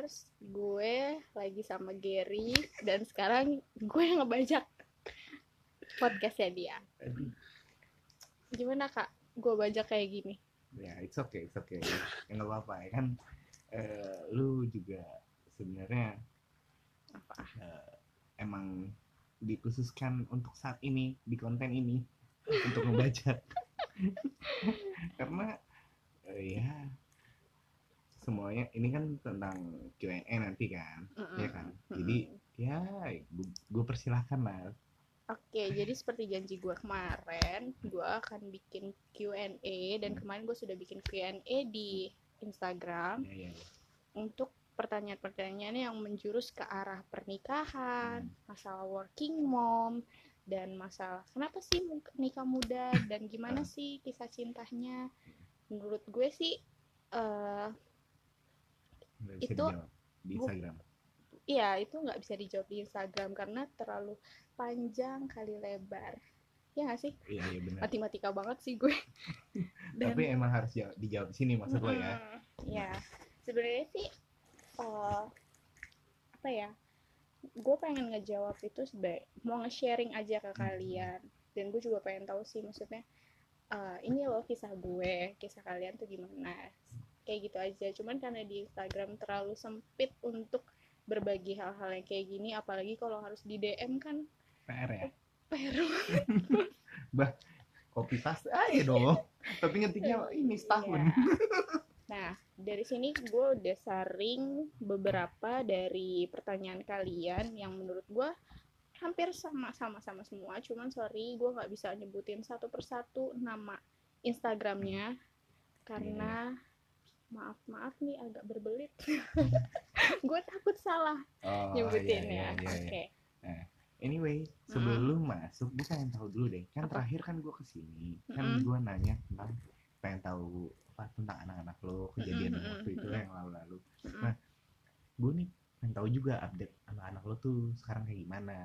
Lovers, gue lagi sama Gary dan sekarang gue yang ngebajak podcastnya dia. Gimana kak? Gue bajak kayak gini. ya it's okay it's okay ya apa-apa ya kan eh, lu juga sebenarnya Apa? eh, emang dikhususkan untuk saat ini di konten ini untuk membaca karena eh, ya semuanya ini kan tentang Q&A nanti kan ya kan jadi ya gue persilahkan lah Oke, jadi seperti janji gue kemarin, gue akan bikin Q&A dan kemarin gue sudah bikin Q&A di Instagram ya, ya, ya. untuk pertanyaan-pertanyaan yang menjurus ke arah pernikahan, Hmm. masalah working mom, dan masalah kenapa sih nikah muda dan gimana Hmm. sih kisah cintanya. Menurut gue sih, eh Nggak bisa Itu- dijawab di Instagram iya itu nggak bisa dijawab di Instagram karena terlalu panjang kali lebar. Ya nggak sih? iya iya benar Matematika banget sih gue. Dan- tapi emang harus jawab- dijawab di sini maksud lo ya Mm-mm. Ya, sebenarnya sih eh, apa ya? Gue pengen ngejawab itu sebagai mau nge-sharing aja ke kalian. Dan gue juga pengen tahu sih maksudnya eh, ini loh kisah gue, kisah kalian tuh gimana. Kayak gitu aja. Cuman karena di Instagram terlalu sempit untuk berbagi hal-hal yang kayak gini apalagi kalau harus di DM kan PR ya PR copy paste aja dong tapi ngetiknya ini setahun Iya. Nah, dari sini gue udah saring beberapa dari pertanyaan kalian yang menurut gue hampir sama-sama sama semua. Cuman sorry, gue nggak bisa nyebutin satu persatu nama Instagramnya karena maaf maaf nih agak berbelit. gue takut salah oh, nyebutin iya, ya. iya, iya, Oke. iya. anyway sebelum masuk gue pengen tahu dulu deh kan Apa? terakhir kan gue ke sini kan Mm-mm. gue nanya tentang pengen tahu apa tentang anak-anak lo kejadian Mm-mm, waktu itu mm-mm. yang lalu-lalu Mm-mm. Nah, gue nih pengen tahu juga update anak-anak lo tuh sekarang kayak gimana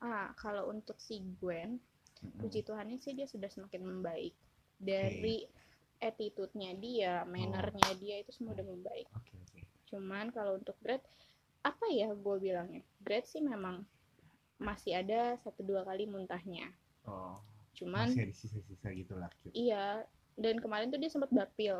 Ah, kalau untuk si Gwen, Mm-mm. puji Tuhannya sih dia sudah semakin membaik dari attitude-nya dia, mannernya dia itu semua udah membaik. oke oke Cuman kalau untuk grade apa ya gue bilangnya? Grade sih memang masih ada satu dua kali muntahnya. oh Cuman masih ada sisa-sisa gitu lah Cute. iya dan kemarin tuh dia sempat bapil.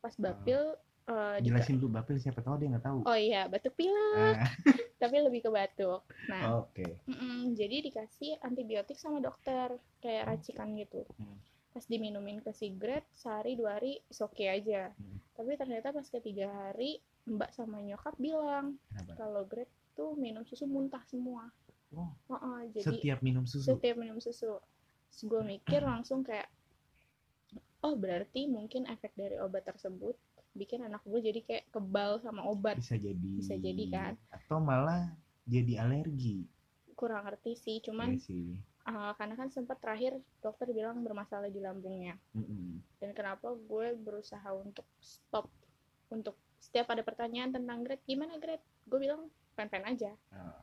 Pas bapil eh, di- jelasin dulu bapil siapa tahu dia nggak tahu Oh iya, batuk pilek, Ah, tapi lebih ke batuk. Nah, oke mm-mm, jadi dikasih antibiotik sama dokter kayak racikan gitu. Hmm. Pas diminumin ke si grade sehari dua hari is oke aja. Hmm. Tapi ternyata pas ketiga hari mbak sama nyokap bilang kalau grade tuh minum susu muntah semua. oh Heeh, jadi setiap minum susu setiap minum susu. Terus gue mikir langsung kayak, oh berarti mungkin efek dari obat tersebut bikin anak gue jadi kayak kebal sama obat. bisa jadi Bisa jadi kan? atau malah jadi alergi Kurang ngerti sih, cuman Iya sih uh, karena kan sempat terakhir dokter bilang bermasalah di lambungnya. Mm-mm. Dan kenapa gue berusaha untuk stop untuk setiap ada pertanyaan tentang grade gimana grade, gue bilang fan-fan aja. Ah,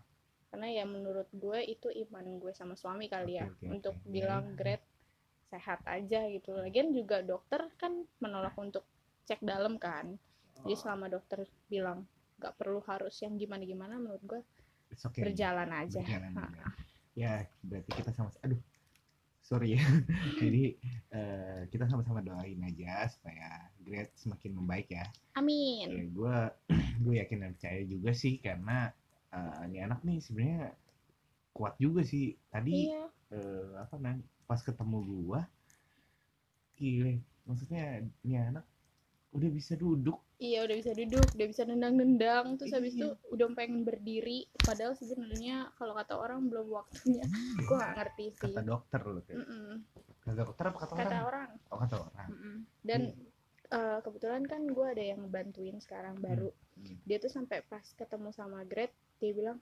karena ya menurut gue itu iman gue sama suami kali ya Oke, oke, untuk oke. bilang grade sehat aja gitu lagian juga dokter kan menolak untuk cek dalam kan jadi Oh. selama dokter bilang nggak perlu harus yang gimana gimana menurut gue okay. berjalan aja Berjalan aja. Ya berarti kita sama aduh sorry ya. Jadi eh, kita sama-sama doain aja supaya grade semakin membaik ya. Amin. Ya gue gue yakin dan percaya juga sih karena eh, ini anak nih sebenarnya kuat juga sih. Tadi iya. eh, apa namanya pas ketemu gua gile maksudnya ini anak udah bisa duduk iya udah bisa duduk udah bisa nendang-nendang. Terus habis itu Iya. udah pengen berdiri. Padahal sebenarnya kalau kata orang belum waktunya. Gue nggak ngerti sih. kata dokter loh kayak Mm-mm. kata dokter apa kata, kata orang? orang. Oh kata orang. Mm-mm. dan eh, kebetulan kan gue ada yang ngebantuin sekarang baru. Hmm. dia tuh sampai pas ketemu sama Greg dia bilang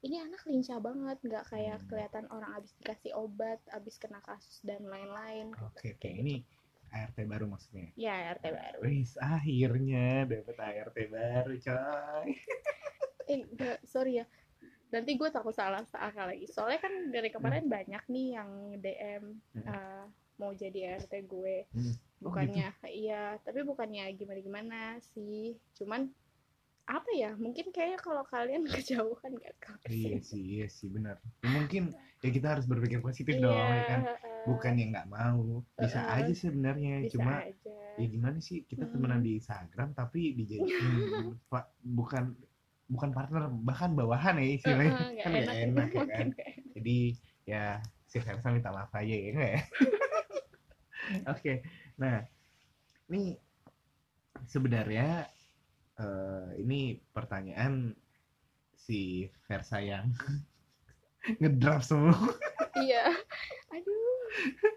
ini anak lincah banget nggak kayak Hmm. kelihatan orang abis dikasih obat abis kena kasus dan lain-lain. Oke oke. Ini ART baru maksudnya? Ya RT baru. Wis akhirnya dapet ART baru coy. Eh enggak, sorry ya. Nanti gue takut salah salah lagi. Soalnya kan dari kemarin banyak nih yang DM Hmm. eh, mau jadi RT gue. Hmm. Oh, bukannya iya tapi bukannya gimana gimana sih. Cuman apa ya? Mungkin kayaknya kalau kalian kejauhan gak kalau iya sih iya sih benar. Ya, mungkin ya kita harus berpikir positif Iya, dong ya kan? bukan yang nggak mau bisa Heeh. aja sebenarnya cuma aja. ya gimana sih kita Hmm. temenan di Instagram tapi dijadiin bukan bukan partner bahkan bawahan ya istilahnya. Nggak kan nggak enak, enak ya kan? jadi ya si Versa minta maaf aja ya enggak ya? Oke nah ini sebenarnya eh, ini pertanyaan si Versa yang ngedraft semua. Iya. Aduh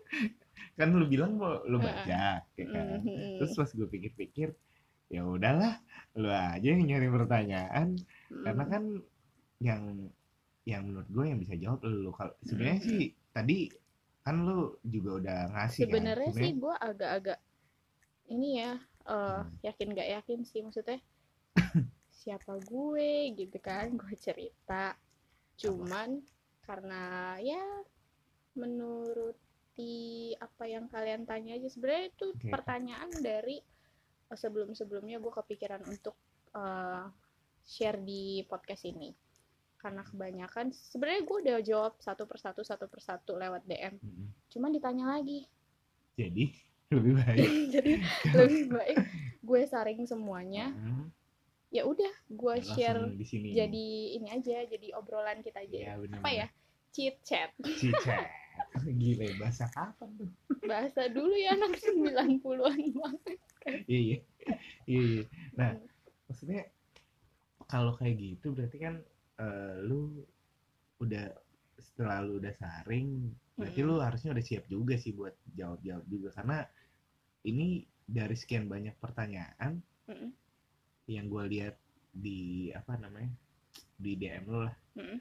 kan lu bilang mau lu baca ya kan? Mhm. terus pas gue pikir-pikir ya udahlah lu aja yang nyari pertanyaan. Karena Mhm. kan yang yang menurut gue yang bisa jawab lu. Kalau sebenarnya Mm-mm. sih tadi kan lu juga udah ngasih sebenarnya kan sih gue agak-agak ini ya Hmm. yakin gak yakin sih maksudnya siapa gue gitu kan gue cerita cuman karena ya menuruti apa yang kalian tanya aja sebenarnya itu Oke. pertanyaan dari eh, sebelum-sebelumnya gue kepikiran untuk eh, share di podcast ini karena kebanyakan sebenarnya gue udah jawab satu persatu satu persatu lewat DM Mm-mm. cuman ditanya lagi jadi lebih baik. Jadi lebih baik gue saring semuanya. Hmm, ya udah gue langsung share di sini. jadi ini aja jadi obrolan kita aja. Iya, bener-bener. apa ya? chit chat cicet gile bahasa kapan tuh? Bahasa dulu ya anak 90-an banget. Iya iya. Iya iya. Nah, maksudnya kalau kayak gitu berarti kan eh, lu udah setelah lu udah saring berarti Mm-mm. lu harusnya udah siap juga sih buat jawab-jawab juga. Karena ini dari sekian banyak pertanyaan Mm-mm. yang gue lihat di apa namanya di DM lu lah. Mm-mm.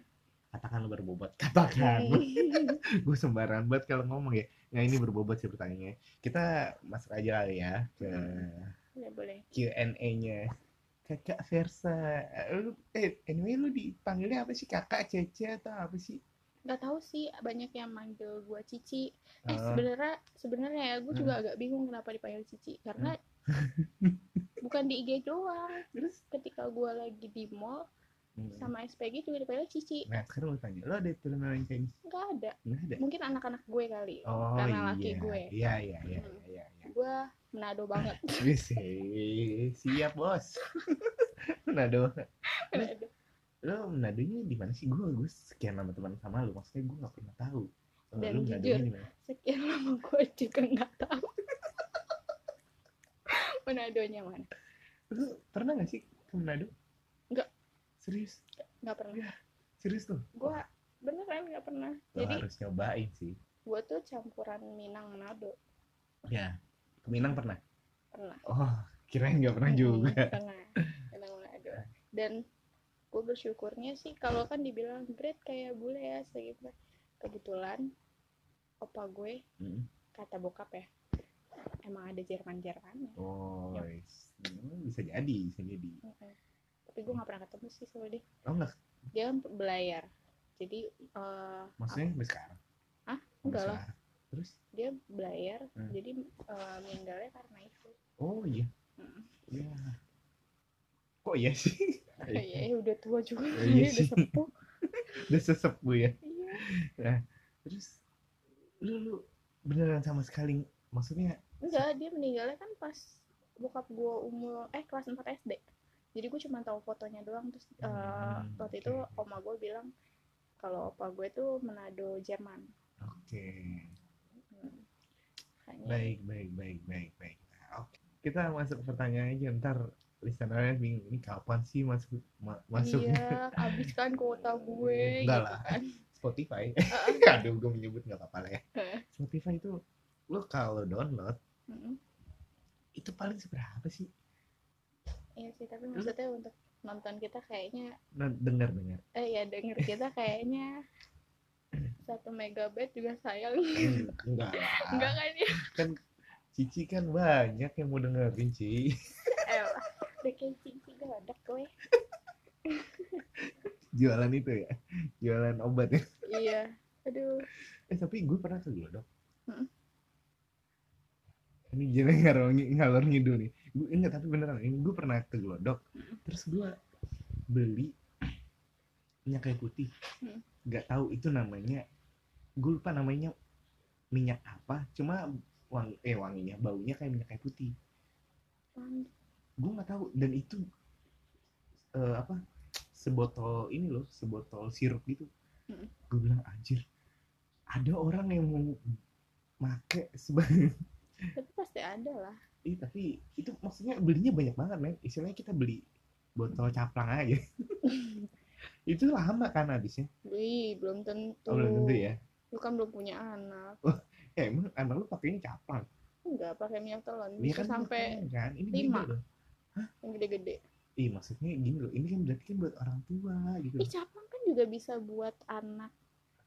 katakan lu berbobot katakan. Gue sembarangan banget kalau ngomong ya. Nah ini berbobot sih pertanyaannya. Kita masuk aja kali ya ke boleh. Boleh Q&A-nya kakak Versa. Lu eh anyway lu dipanggilnya apa sih? Kakak Cece atau apa sih nggak tahu sih banyak yang manggil gue cici. Eh Eh, sebenarnya sebenarnya ya gue juga agak bingung kenapa dipanggil cici. Karena bukan di IG doang. Terus? Ketika gue lagi di mall Hmm. sama SPG juga dipanggil cici. Nah sekarang lu tanya lu ada film yang Chinese nggak ada. Nggak ada? Mungkin anak-anak gue kali oh karena iya. laki gue. Iya iya iya Hmm. iya iya. Gue menado banget. Siap bos. Manado Menado. Lu Manadonya di mana sih? Gue gue sekian lama teman sama lu maksudnya gue nggak pernah tahu. Oh, Dan Manadonya jujur. di mana? sekian lama gue juga nggak tahu. Menadonya mana? Lu pernah nggak sih ke Manado? Nggak. serius? Nggak pernah. Serius tuh? Gue beneran nggak pernah. Lo jadi harus nyobain sih. gue tuh campuran Minang Manado. Ya ke Minang pernah? Pernah. Oh kirain nggak pernah Hmm, juga. pernah. Minang Manado. Dan gue bersyukurnya sih kalau kan dibilang great kayak bule ya segitu kebetulan opa gue Hmm. kata bokap ya emang ada Jerman Jermannya oh Yap. yes. Hmm, bisa jadi bisa jadi. Tapi gue nggak pernah ketemu sih sama dia. Oh enggak dia kan belayar. Jadi eh, maksudnya sampai sekarang? Sampai Enggak lah. terus? Dia belayar Hmm. jadi eh, meninggalnya karena itu. Oh iya. Hmm. iya. Kok iya sih ya ya udah tua juga. Iya dia udah sepuh. Udah sesepuh ya? Iya. Terus lu lu beneran sama sekali maksudnya enggak dia meninggalnya kan pas bokap gue umur eh kelas 4 SD jadi gue cuma tahu fotonya doang terus eh, Hmm, waktu oke. itu oma gue bilang kalau opa gue tuh Manado Jerman. Oke. Hmm. Makanya- baik baik baik baik baik. Nah, oke. Kita masuk ke pertanyaan aja ntar listenernya bingung ini kapan sih masuk ma- masuk iya habis kan kuota gue Enggak gitu lah. kan. Spotify. Heeh. aduh gue menyebut nggak apa-apa lah ya. Spotify itu lo kalau download Mm-mm. itu paling seberapa sih? Iya sih tapi maksudnya untuk nonton kita kayaknya nah, dengar dengar eh ya denger kita kayaknya satu megabyte juga sayang. Enggak enggak kan ya Cici kan banyak yang mau dengerin Ci. eh udah kayak cici gadak gue jualan itu ya? Jualan obat ya? Iya. Aduh. Eh tapi gue pernah ke Glodok. Mm. ini jadi ngalor ngalor ngidul nih. Gue enggak tapi beneran. Ini gue pernah ke Glodok. Terus gue beli minyak kayu putih. Hmm. nggak tahu itu namanya gue lupa namanya minyak apa. Cuma wang eh wanginya baunya kayak minyak kayu putih. Wangi. Gue nggak tahu dan itu eh, apa sebotol ini loh sebotol sirup gitu Mm. gue bilang anjir ada orang yang mau make sebagai tapi pasti ada lah Ih, tapi itu maksudnya belinya banyak banget men istilahnya kita beli botol caplang aja itu lama kan habisnya Wih, belum tentu. oh, belum tentu ya Lu kan belum punya anak. eh emang anak lu pakainya caplang Enggak pakai minyak telon. Bisa kan sampai kan ini lima. Yang gede-gede. Ih, maksudnya gini loh ini kan berarti kan buat orang tua gitu Ih, caplang kan juga bisa buat anak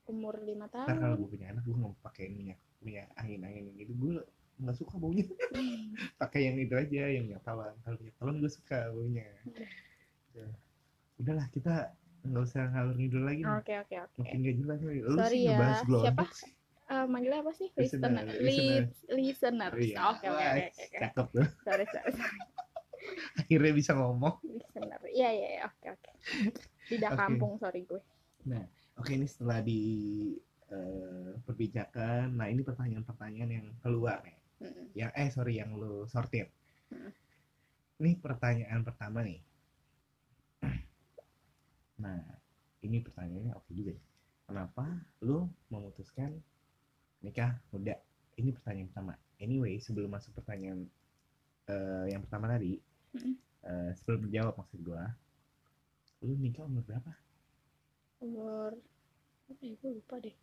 umur lima ntar kalau tahun. gue punya anak gue mau pakai minyak minyak angin angin gitu gue nggak suka baunya pakai yang itu aja yang minyak tawon kalau minyak tawon gue suka baunya Ya. udahlah kita nggak usah ngalur ngidul lagi nih. Oke, oke, oke. makin gak jelas nih lu Sorry ya, siapa? sih Eh, manggilnya apa sih? Listener, Listener. listener. Li- Listeners. Iya. Oke, oke, oke. cakep tuh Sorry, sorry, sorry. akhirnya bisa ngomong Listener. Iya, iya, iya. Oke, oke. Tidak Oke. kampung, sorry gue. oke ini setelah di eh, perbincangan nah ini pertanyaan-pertanyaan yang keluar nih Mm-mm. yang eh sorry yang lu sortir Hmm. ini pertanyaan pertama nih nah ini pertanyaannya oke juga ya. kenapa lu memutuskan nikah muda ini pertanyaan pertama anyway sebelum masuk pertanyaan eh, yang pertama tadi Mm-mm. eh, sebelum menjawab maksud gua lu nikah umur berapa Umur apa ya? Gue lupa deh.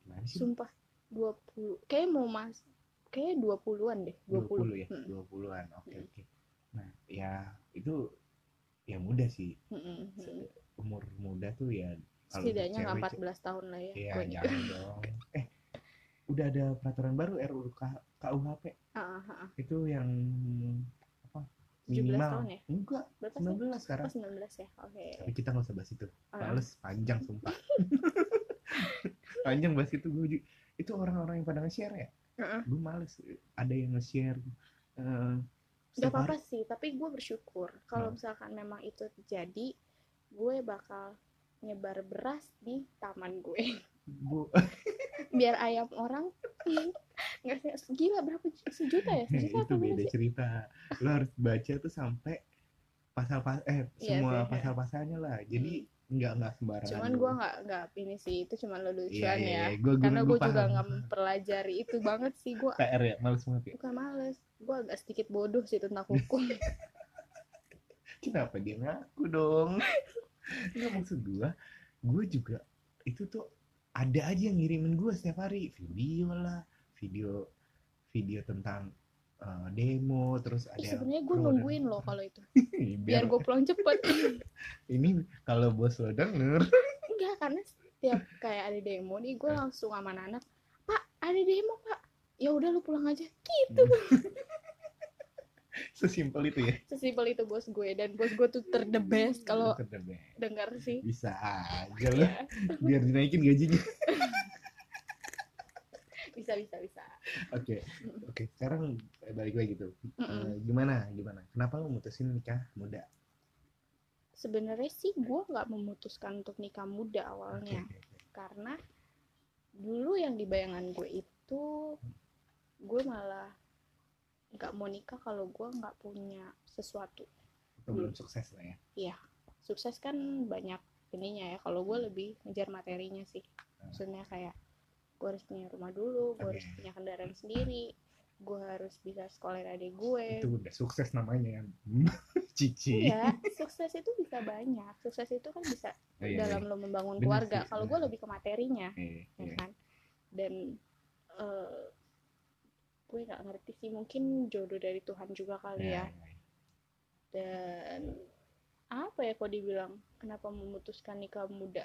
gimana sih Sumpah. 20. Kayak mau mas kayak 20-an deh. 20. 20 ya Mm. 20-an oke oke nah ya itu ya muda sih Mm-mm, mm. umur muda tuh ya kalau Setidaknya nggak 14 tahun lah ya. Iya, gue jangan dong. Eh, udah ada peraturan baru RUU KUHP Ah, ah, ah. itu yang apa? 17 Minimal. tahun ya? Enggak, Berapa sih? 19 sekarang. Oh, 19 ya. Oke. Tapi kita nggak usah bahas itu. Ah. Males panjang sumpah. panjang bahas itu gue itu orang-orang yang pada nge-share ya. Heeh. Gue males. Ada yang nge-share eh, Gak apa-apa sih, tapi gue bersyukur kalau Hmm. misalkan memang itu terjadi, gue bakal nyebar beras di taman gue. Gue Biar ayam orang nggak sih gila berapa ju- sejuta ya? Sejuta itu beda sih? cerita. Lo harus baca tuh sampai pasal pas eh Iya semua sih, iya. pasal-pasalnya lah. Jadi nggak nggak sembarangan. Cuman gue nggak nggak ini sih itu cuman Iya, lelucuan iya, ya. iya. Gua, gua, Karena gue juga nggak mempelajari itu banget sih. Gue PR ya, males banget ya. bukan males. Gue agak sedikit bodoh sih tentang hukum. Kenapa dia ngaku dong? Nggak maksud gua, gua juga itu tuh ada aja yang ngirimin gua setiap hari video lah, video video tentang eh, demo terus ada Sebenarnya gue nungguin loh kalau itu. biar, Biar gue pulang cepet. ini kalau bos lo denger Enggak, karena setiap kayak ada demo nih, gue langsung sama anak Pak, ada demo pak. Ya udah lu pulang aja. Gitu. sesimpel itu ya Sesimpel itu bos gue dan bos gue tuh ter the best kalau dengar sih. bisa aja lah Ya, biar dinaikin gajinya bisa bisa bisa. oke oke. Sekarang eh, balik lagi tuh. Eh, gimana gimana? Kenapa lo mutusin nikah muda? Sebenarnya sih gue nggak memutuskan untuk nikah muda awalnya. Oke, oke. karena dulu yang di bayangan gue itu gue malah nggak mau nikah kalau gue nggak punya sesuatu. Atau belum sukses lah ya? Sukses kan banyak ininya ya. Kalau gue lebih ngejar materinya sih. Maksudnya kayak gue harus punya rumah dulu gue harus punya kendaraan sendiri gue harus bisa sekolahin adik gue. Itu udah sukses namanya cici. Iya sukses itu bisa banyak. Sukses itu kan bisa Oh, iya, dalam lo membangun Bener keluarga. kalau gue lebih ke materinya iya. ya Iya, kan? Dan eh, gue nggak ngerti sih mungkin jodoh dari Tuhan juga kali iya, ya. iya. dan apa ya kok dibilang kenapa memutuskan nikah muda?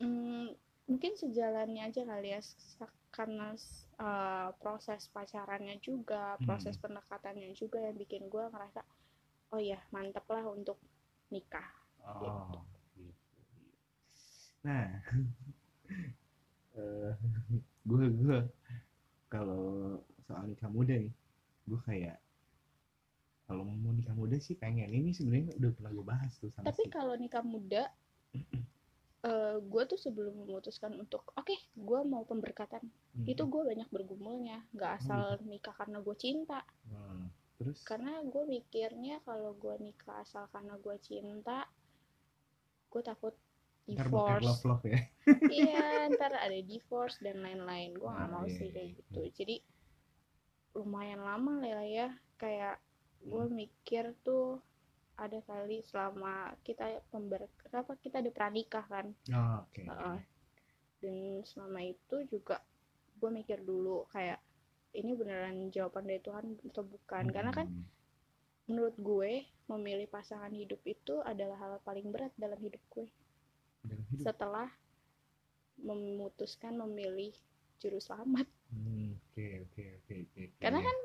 Hmm, mungkin sejalannya aja kali ya karena uh, proses pacarannya juga Hmm. proses pendekatannya juga yang bikin gue ngerasa oh ya mantep lah untuk nikah Oh, gitu. Nah, eh gue gue kalau soal nikah muda nih gue kayak kalau mau nikah muda sih pengen ini sebenarnya udah pernah gue bahas tuh sama tapi si- kalau nikah muda eh gue tuh sebelum memutuskan untuk oke gue mau pemberkatan Hmm. itu gue banyak bergumulnya nggak asal nikah karena gue cinta Hmm. terus karena gue mikirnya kalau gue nikah asal karena gue cinta gue takut divorce love love ya iya ntar ada divorce dan lain-lain gue nggak Ah, mau iya, sih iya, kayak iya. gitu jadi lumayan lama lah ya kayak gue Hmm. mikir tuh ada kali selama kita pember apa kita ada pranikah kan Oh, oke Heeh. dan selama itu juga gue mikir dulu kayak ini beneran jawaban dari Tuhan atau bukan karena kan Hmm. menurut gue memilih pasangan hidup itu adalah hal paling berat dalam hidup gue Dalam hidup. setelah memutuskan memilih juru selamat Hmm, oke oke oke. Karena kan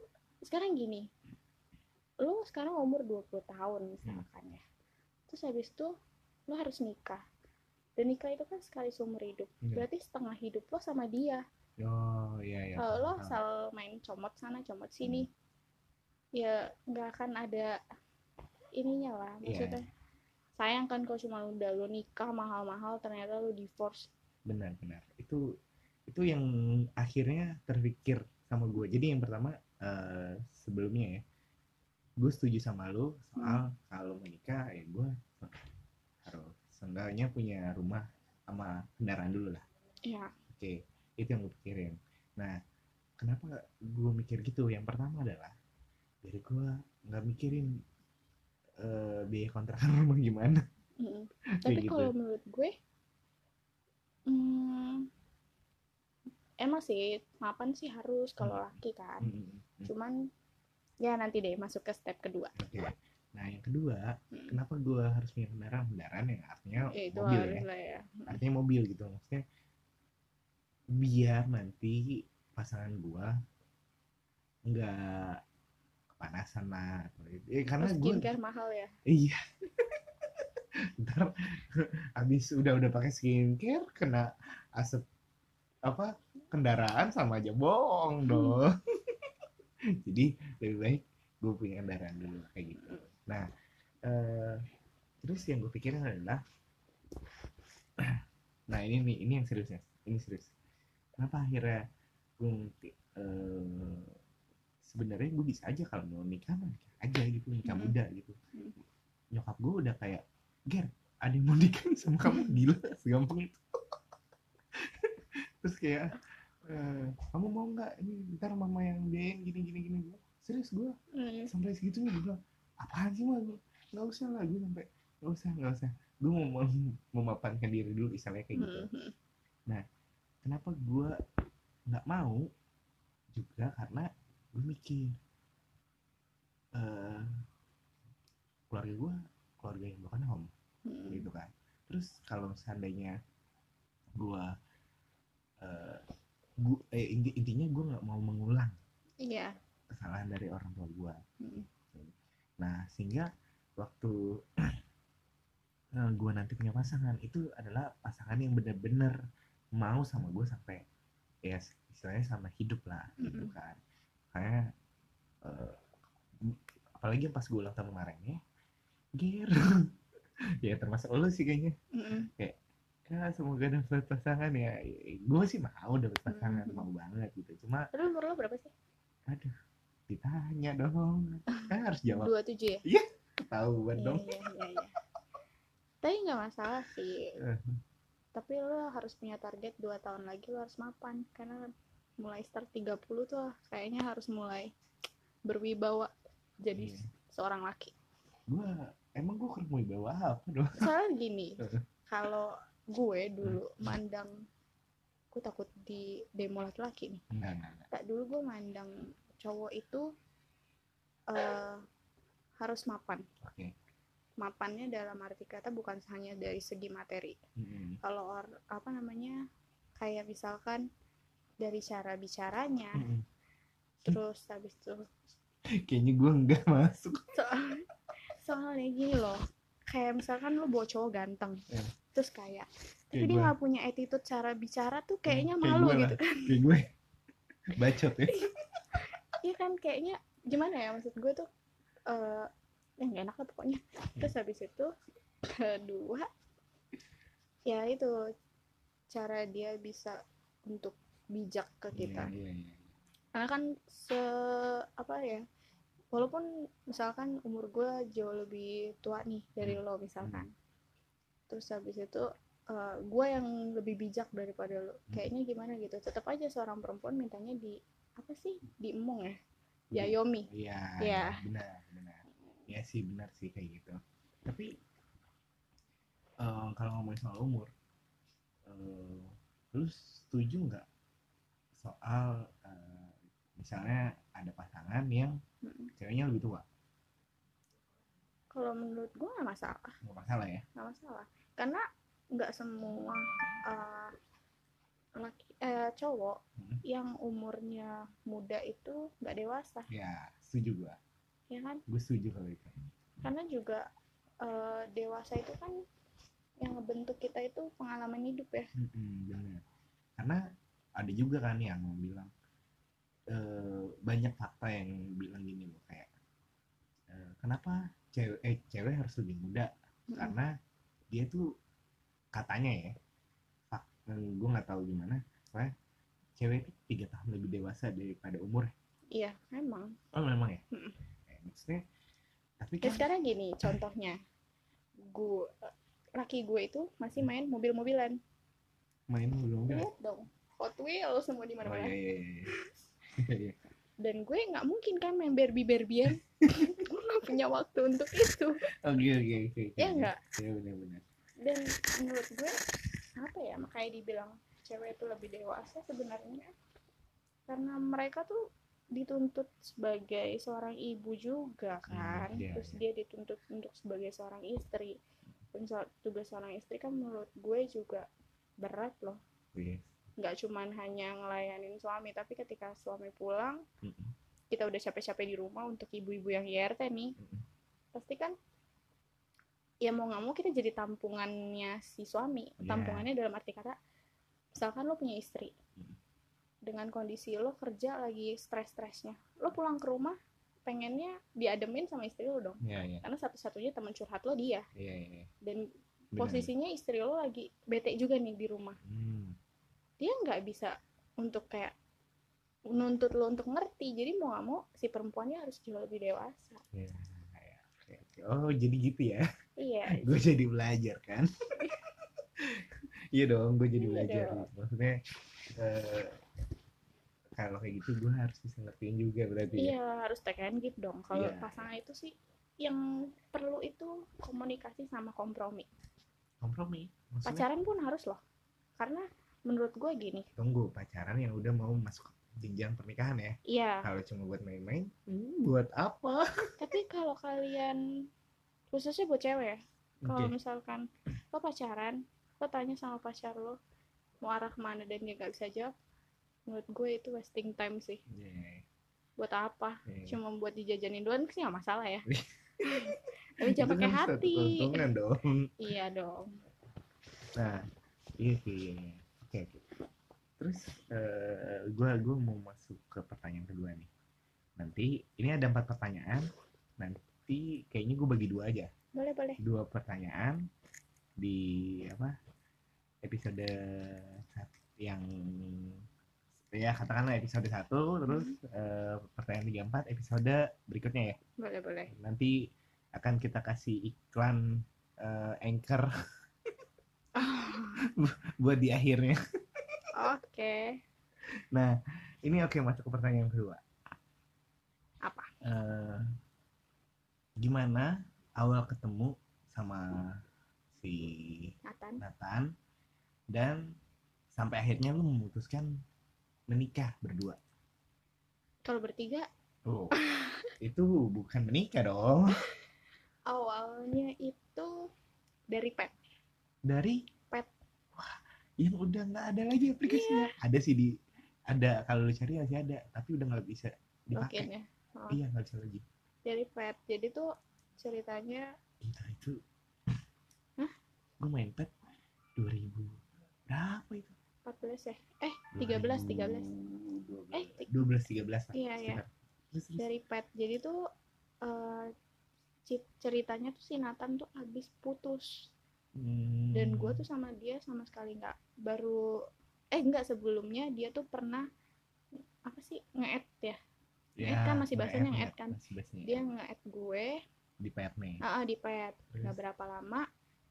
sekarang gini lo sekarang umur 20 tahun misalkan ya. Terus habis itu lo harus nikah. Dan nikah itu kan sekali seumur hidup. Iya. berarti setengah hidup lo sama dia. Oh iya iya kalau lo asal main comot sana comot sini ya nggak akan ada ininya lah Iya. maksudnya. sayang kan kalau cuma udah lo nikah mahal-mahal ternyata lo divorce. Benar benar. Itu itu yang akhirnya terpikir sama gue jadi yang pertama eh, sebelumnya ya gue setuju sama lo soal kalau menikah ya gue harus seenggaknya punya rumah sama kendaraan dulu lah ya oke itu yang gue pikirin nah kenapa gue mikir gitu yang pertama adalah dari gue nggak mikirin eh, biaya kontrakan rumah gimana mm. Kayak tapi gitu. kalau menurut gue hmm, emang sih mapan sih harus kalau Hmm. laki kan Hmm, hmm, hmm. cuman ya nanti deh masuk ke step kedua Oke. Nah yang kedua, Hmm. kenapa gue harus punya kendaraan? Kendaraan yang artinya ya itu mobil ya. ya Artinya mobil gitu. Maksudnya biar nanti pasangan gue nggak kepanasan lah. Eh, karena gue skincare mahal ya iya. Ntar abis udah udah pakai skincare kena asap apa kendaraan sama aja bohong dong. Jadi lebih baik gue punya kendaraan dulu kayak gitu. Nah, eh, terus yang gue pikirin adalah, nah ini nih, ini yang seriusnya, ini serius. Kenapa akhirnya gue ngerti, eh, sebenarnya gue bisa aja kalau mau nikah mah nikah aja gitu, nikah Mm. muda gitu. Mm. Nyokap gue udah kayak, Ger, ada yang mau nikah sama kamu gila, segampang itu. terus kayak, kamu mau nggak? Ini ntar mama yang biayain gini gini gini. Serius gue Hmm. sampai segitunya gue apaan sih mah nggak usah lah gue sampai nggak usah nggak usah. Gue mau mem- memapankan diri dulu istilahnya kayak gitu. Hmm. kenapa gue nggak mau juga karena gue mikir eh keluarga gue keluarga yang bukan home Hmm. gitu kan. Terus kalau seandainya gue eh gua, eh, inti- intinya gue nggak mau mengulang iya kesalahan dari orang tua gue Hmm. Nah, sehingga waktu gue nanti punya pasangan itu adalah pasangan yang benar-benar mau sama gue sampai ya istilahnya sama hidup lah gitu Mm-mm. kan. Kayak eh, apalagi pas gue ulang tahun kemarin ya, ger, ya termasuk lo sih kayaknya. Hmm. Ya semoga dapat pasangan ya. Gue sih mau dapat pasangan, Mm. mau banget gitu. Cuma, Tapi umur lo berapa sih? aduh, ditanya dong, kan harus jawab Dua tujuh ya? ketahuan Iya, dong. iya, iya, iya. Tapi nggak masalah sih. Eh. Tapi lo harus punya target dua tahun lagi lo harus mapan karena mulai start 30 tuh kayaknya harus mulai berwibawa jadi Iya. seorang laki. gue emang gue kurang wibawa apa dong Soalnya gini, Heeh. kalau gue dulu mandang gue takut di demo laki-laki nih. enggak enggak enggak Tak dulu gue mandang cowok itu eh harus mapan. oke Mapannya dalam arti kata bukan hanya dari segi materi. Mm-mm. kalau or, apa namanya kayak misalkan dari cara bicaranya Mm-mm. terus habis itu kayaknya gue enggak masuk soal soalnya gini loh kayak misalkan lo bawa cowok ganteng Ya. Terus kayak tapi Kayak dia nggak punya attitude cara bicara tuh kayaknya kayak malu gitu lah. kayak gue bacot ya. Iya kan kayaknya gimana ya maksud gue tuh eh ya nggak enak lah pokoknya. Terus habis itu kedua ya itu cara dia bisa untuk bijak ke kita. Iya, iya, iya. karena kan se apa ya walaupun misalkan umur gue jauh lebih tua nih dari lo misalkan terus habis itu eh, gue yang lebih bijak daripada lo kayaknya gimana gitu tetap aja seorang perempuan mintanya di apa sih diemong ya diayomi Iya, Iya. iya, benar, benar. Ya sih benar sih kayak gitu. Tapi eh, kalau ngomongin soal umur, eh, lu setuju nggak soal eh, misalnya ada pasangan yang Mm. ceweknya lebih tua? Kalau menurut gue nggak masalah Nggak masalah ya? nggak masalah karena nggak semua eh, laki eh, cowok Hmm. yang umurnya muda itu nggak dewasa Ya, setuju gua. ya kan Gue setuju kalau itu. karena juga eh, dewasa itu kan yang ngebentuk kita itu pengalaman hidup ya Mm-mm, benar. Karena ada juga kan yang bilang eh, banyak fakta yang bilang gini loh kayak eh, kenapa cewek eh, cewek harus lebih muda. Mm-mm. karena dia tuh katanya ya fak, gue nggak tahu gimana soalnya cewek itu tiga tahun lebih dewasa daripada umur iya memang. Oh memang ya? Mm-mm. Eh, maksudnya tapi ya kan sekarang gini contohnya. Gue laki gue itu masih main mobil-mobilan. Main mobil-mobil lihat dong Hot Wheels semua di oh mana-mana iya iya iya. Iya, iya. dan gue nggak mungkin kan main Barbie Barbian gue nggak punya waktu untuk itu. Oke oke oke ya enggak ya benar-benar dan menurut gue apa ya makanya dibilang cewek itu lebih dewasa sebenarnya. Karena mereka tuh dituntut sebagai seorang ibu juga kan. Hmm, iya, terus iya. dia dituntut untuk sebagai seorang istri. Dan tugas seorang istri kan menurut gue juga berat loh. Yes. nggak cuman hanya ngelayanin suami tapi ketika suami pulang Mm-mm. Kita udah capek-capek di rumah untuk ibu-ibu yang IRT nih pasti kan ya mau nggak mau kita jadi tampungannya si suami Iya. tampungannya dalam arti kata misalkan lo punya istri dengan kondisi lo kerja lagi stres-stresnya lo pulang ke rumah pengennya diademin sama istri lo dong Iya iya karena satu-satunya teman curhat lo dia iya iya. iya. dan Benar. posisinya istri lo lagi bete juga nih di rumah Hmm. dia nggak bisa untuk kayak nuntut lo untuk ngerti jadi mau nggak mau si perempuannya harus jauh lebih dewasa oke. Oh jadi gitu ya? iya gue jadi belajar kan? iya dong, gue jadi Iya belajar. dong. Maksudnya eh, kalau kayak gitu gue harus bisa ngertiin juga berarti. ya? Iya harus take and give dong. Kalau Iya. pasangan itu sih yang perlu itu komunikasi sama kompromi. Kompromi. Maksudnya Pacaran pun harus loh. Karena menurut gue gini, tunggu pacaran yang udah mau masuk jenjang pernikahan ya. iya. Kalau cuma buat main-main, hmm, buat apa? Tapi kalau kalian khususnya buat cewek ya, kalau Oke. misalkan lo pacaran, lo tanya sama pacar lo mau arah ke mana dan dia nggak bisa jawab, menurut gue itu wasting time sih. Iya, Buat apa? iya. Cuma buat dijajanin doang sih nggak masalah ya. Tapi jangan pakai kan satu hati. keuntungan dong. Iya dong. Nah, iya sih. Oke, oke. Terus eh gua gua mau masuk ke pertanyaan kedua nih. Nanti ini ada empat pertanyaan. Nanti kayaknya gue bagi dua aja. Boleh boleh. Dua pertanyaan di apa? Episode yang ya katakanlah episode satu terus eh, pertanyaan tiga empat episode berikutnya ya. Boleh boleh. Nanti akan kita kasih iklan eh, anchor buat di akhirnya. Oke. Nah, ini oke masuk ke pertanyaan kedua. Apa? Eh, gimana awal ketemu sama si Nathan. Nathan dan sampai akhirnya lu memutuskan menikah berdua? Kalau bertiga Oh, itu bukan menikah dong. awalnya itu dari pet. Dari yang udah nggak ada lagi aplikasinya. Ada sih di ada kalau lu cari masih ada, tapi udah nggak bisa dipakai. Mungkin ya. Oh, Iya nggak bisa lagi. Dari pet. Jadi tuh ceritanya Gila itu. Hah? Gue main pet 2000 berapa itu? 14 ya. Eh, 13 13. Eh, ti- 12 13 lah. Iya, iya. terus dari pet jadi tuh eh, ci- ceritanya tuh si Nathan tuh habis putus Hmm. dan gue tuh sama dia sama sekali nggak baru eh nggak sebelumnya dia tuh pernah apa sih nge-add ya? Nge-add kan masih bahasanya nge-add ya, kan. bahasanya. dia nge-add. gue. Di pet nih? Ah, ah, di pet. Nggak berapa lama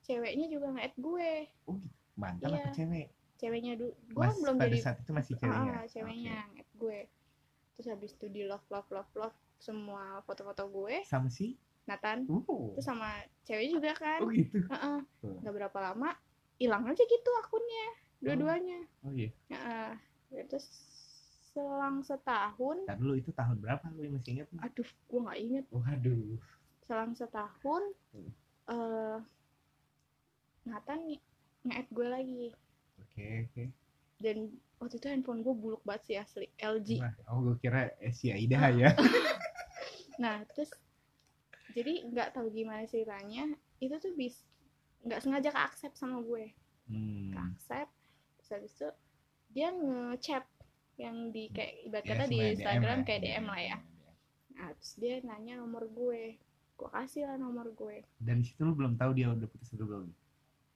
ceweknya juga nge-add gue. Oh gitu? Mantan Iya. cewek? Ceweknya dulu gue Mas, belum pada jadi saat itu masih ceweknya? Ah, ceweknya nge-add gue. Terus habis itu di love love love love semua foto-foto gue. Sama si Nathan. Uh terus sama cewek juga kan. Oh gitu. Oh. nggak berapa lama hilang aja gitu akunnya dua-duanya. Oh iya. Heeh. terus selang setahun. Ntar dulu itu tahun berapa lu masih ingat? Aduh gue nggak inget waduh. Selang setahun Hmm. eh Nathan nge- nge-add gue lagi. Oke oke. Dan waktu itu handphone gue buluk banget sih asli LG Wah, oh gue kira eh, si Aida Ah. ya. Nah terus jadi nggak tahu gimana ceritanya itu tuh bis nggak sengaja ke accept sama gue. Ke hmm. accept terus habis itu dia ngechat yang di kayak ibarat Ya, kata di semuanya DM Instagram lah, kayak DM lah ya. DM. nah terus dia nanya nomor gue. Gue kasih lah nomor gue. Dan di situ lu belum tahu dia udah putus atau belum?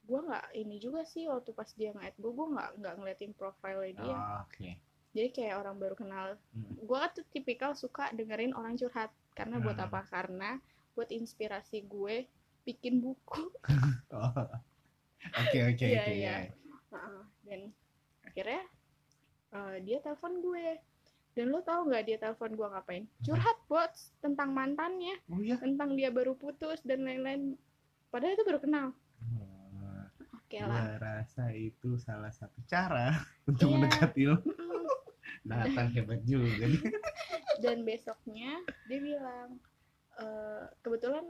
Gue nggak ini juga sih waktu pas dia nge-add gue gue nggak nggak ngeliatin profilnya dia. Oh, oke. Jadi kayak orang baru kenal. Hmm. gue tuh tipikal suka dengerin orang curhat. Karena buat Hmm. apa? Karena buat inspirasi gue bikin buku. Oke oke Iya, oke iya. ya dan akhirnya eh, dia telepon gue. Dan lo tau nggak dia telepon gue ngapain? Curhat buat tentang mantannya oh iya. tentang dia baru putus dan lain-lain. Padahal itu baru kenal. Oh, oke lah. gua rasa itu salah satu cara untuk Iya. mendekati Mm. Nathan hebat juga dan besoknya dia bilang eh, kebetulan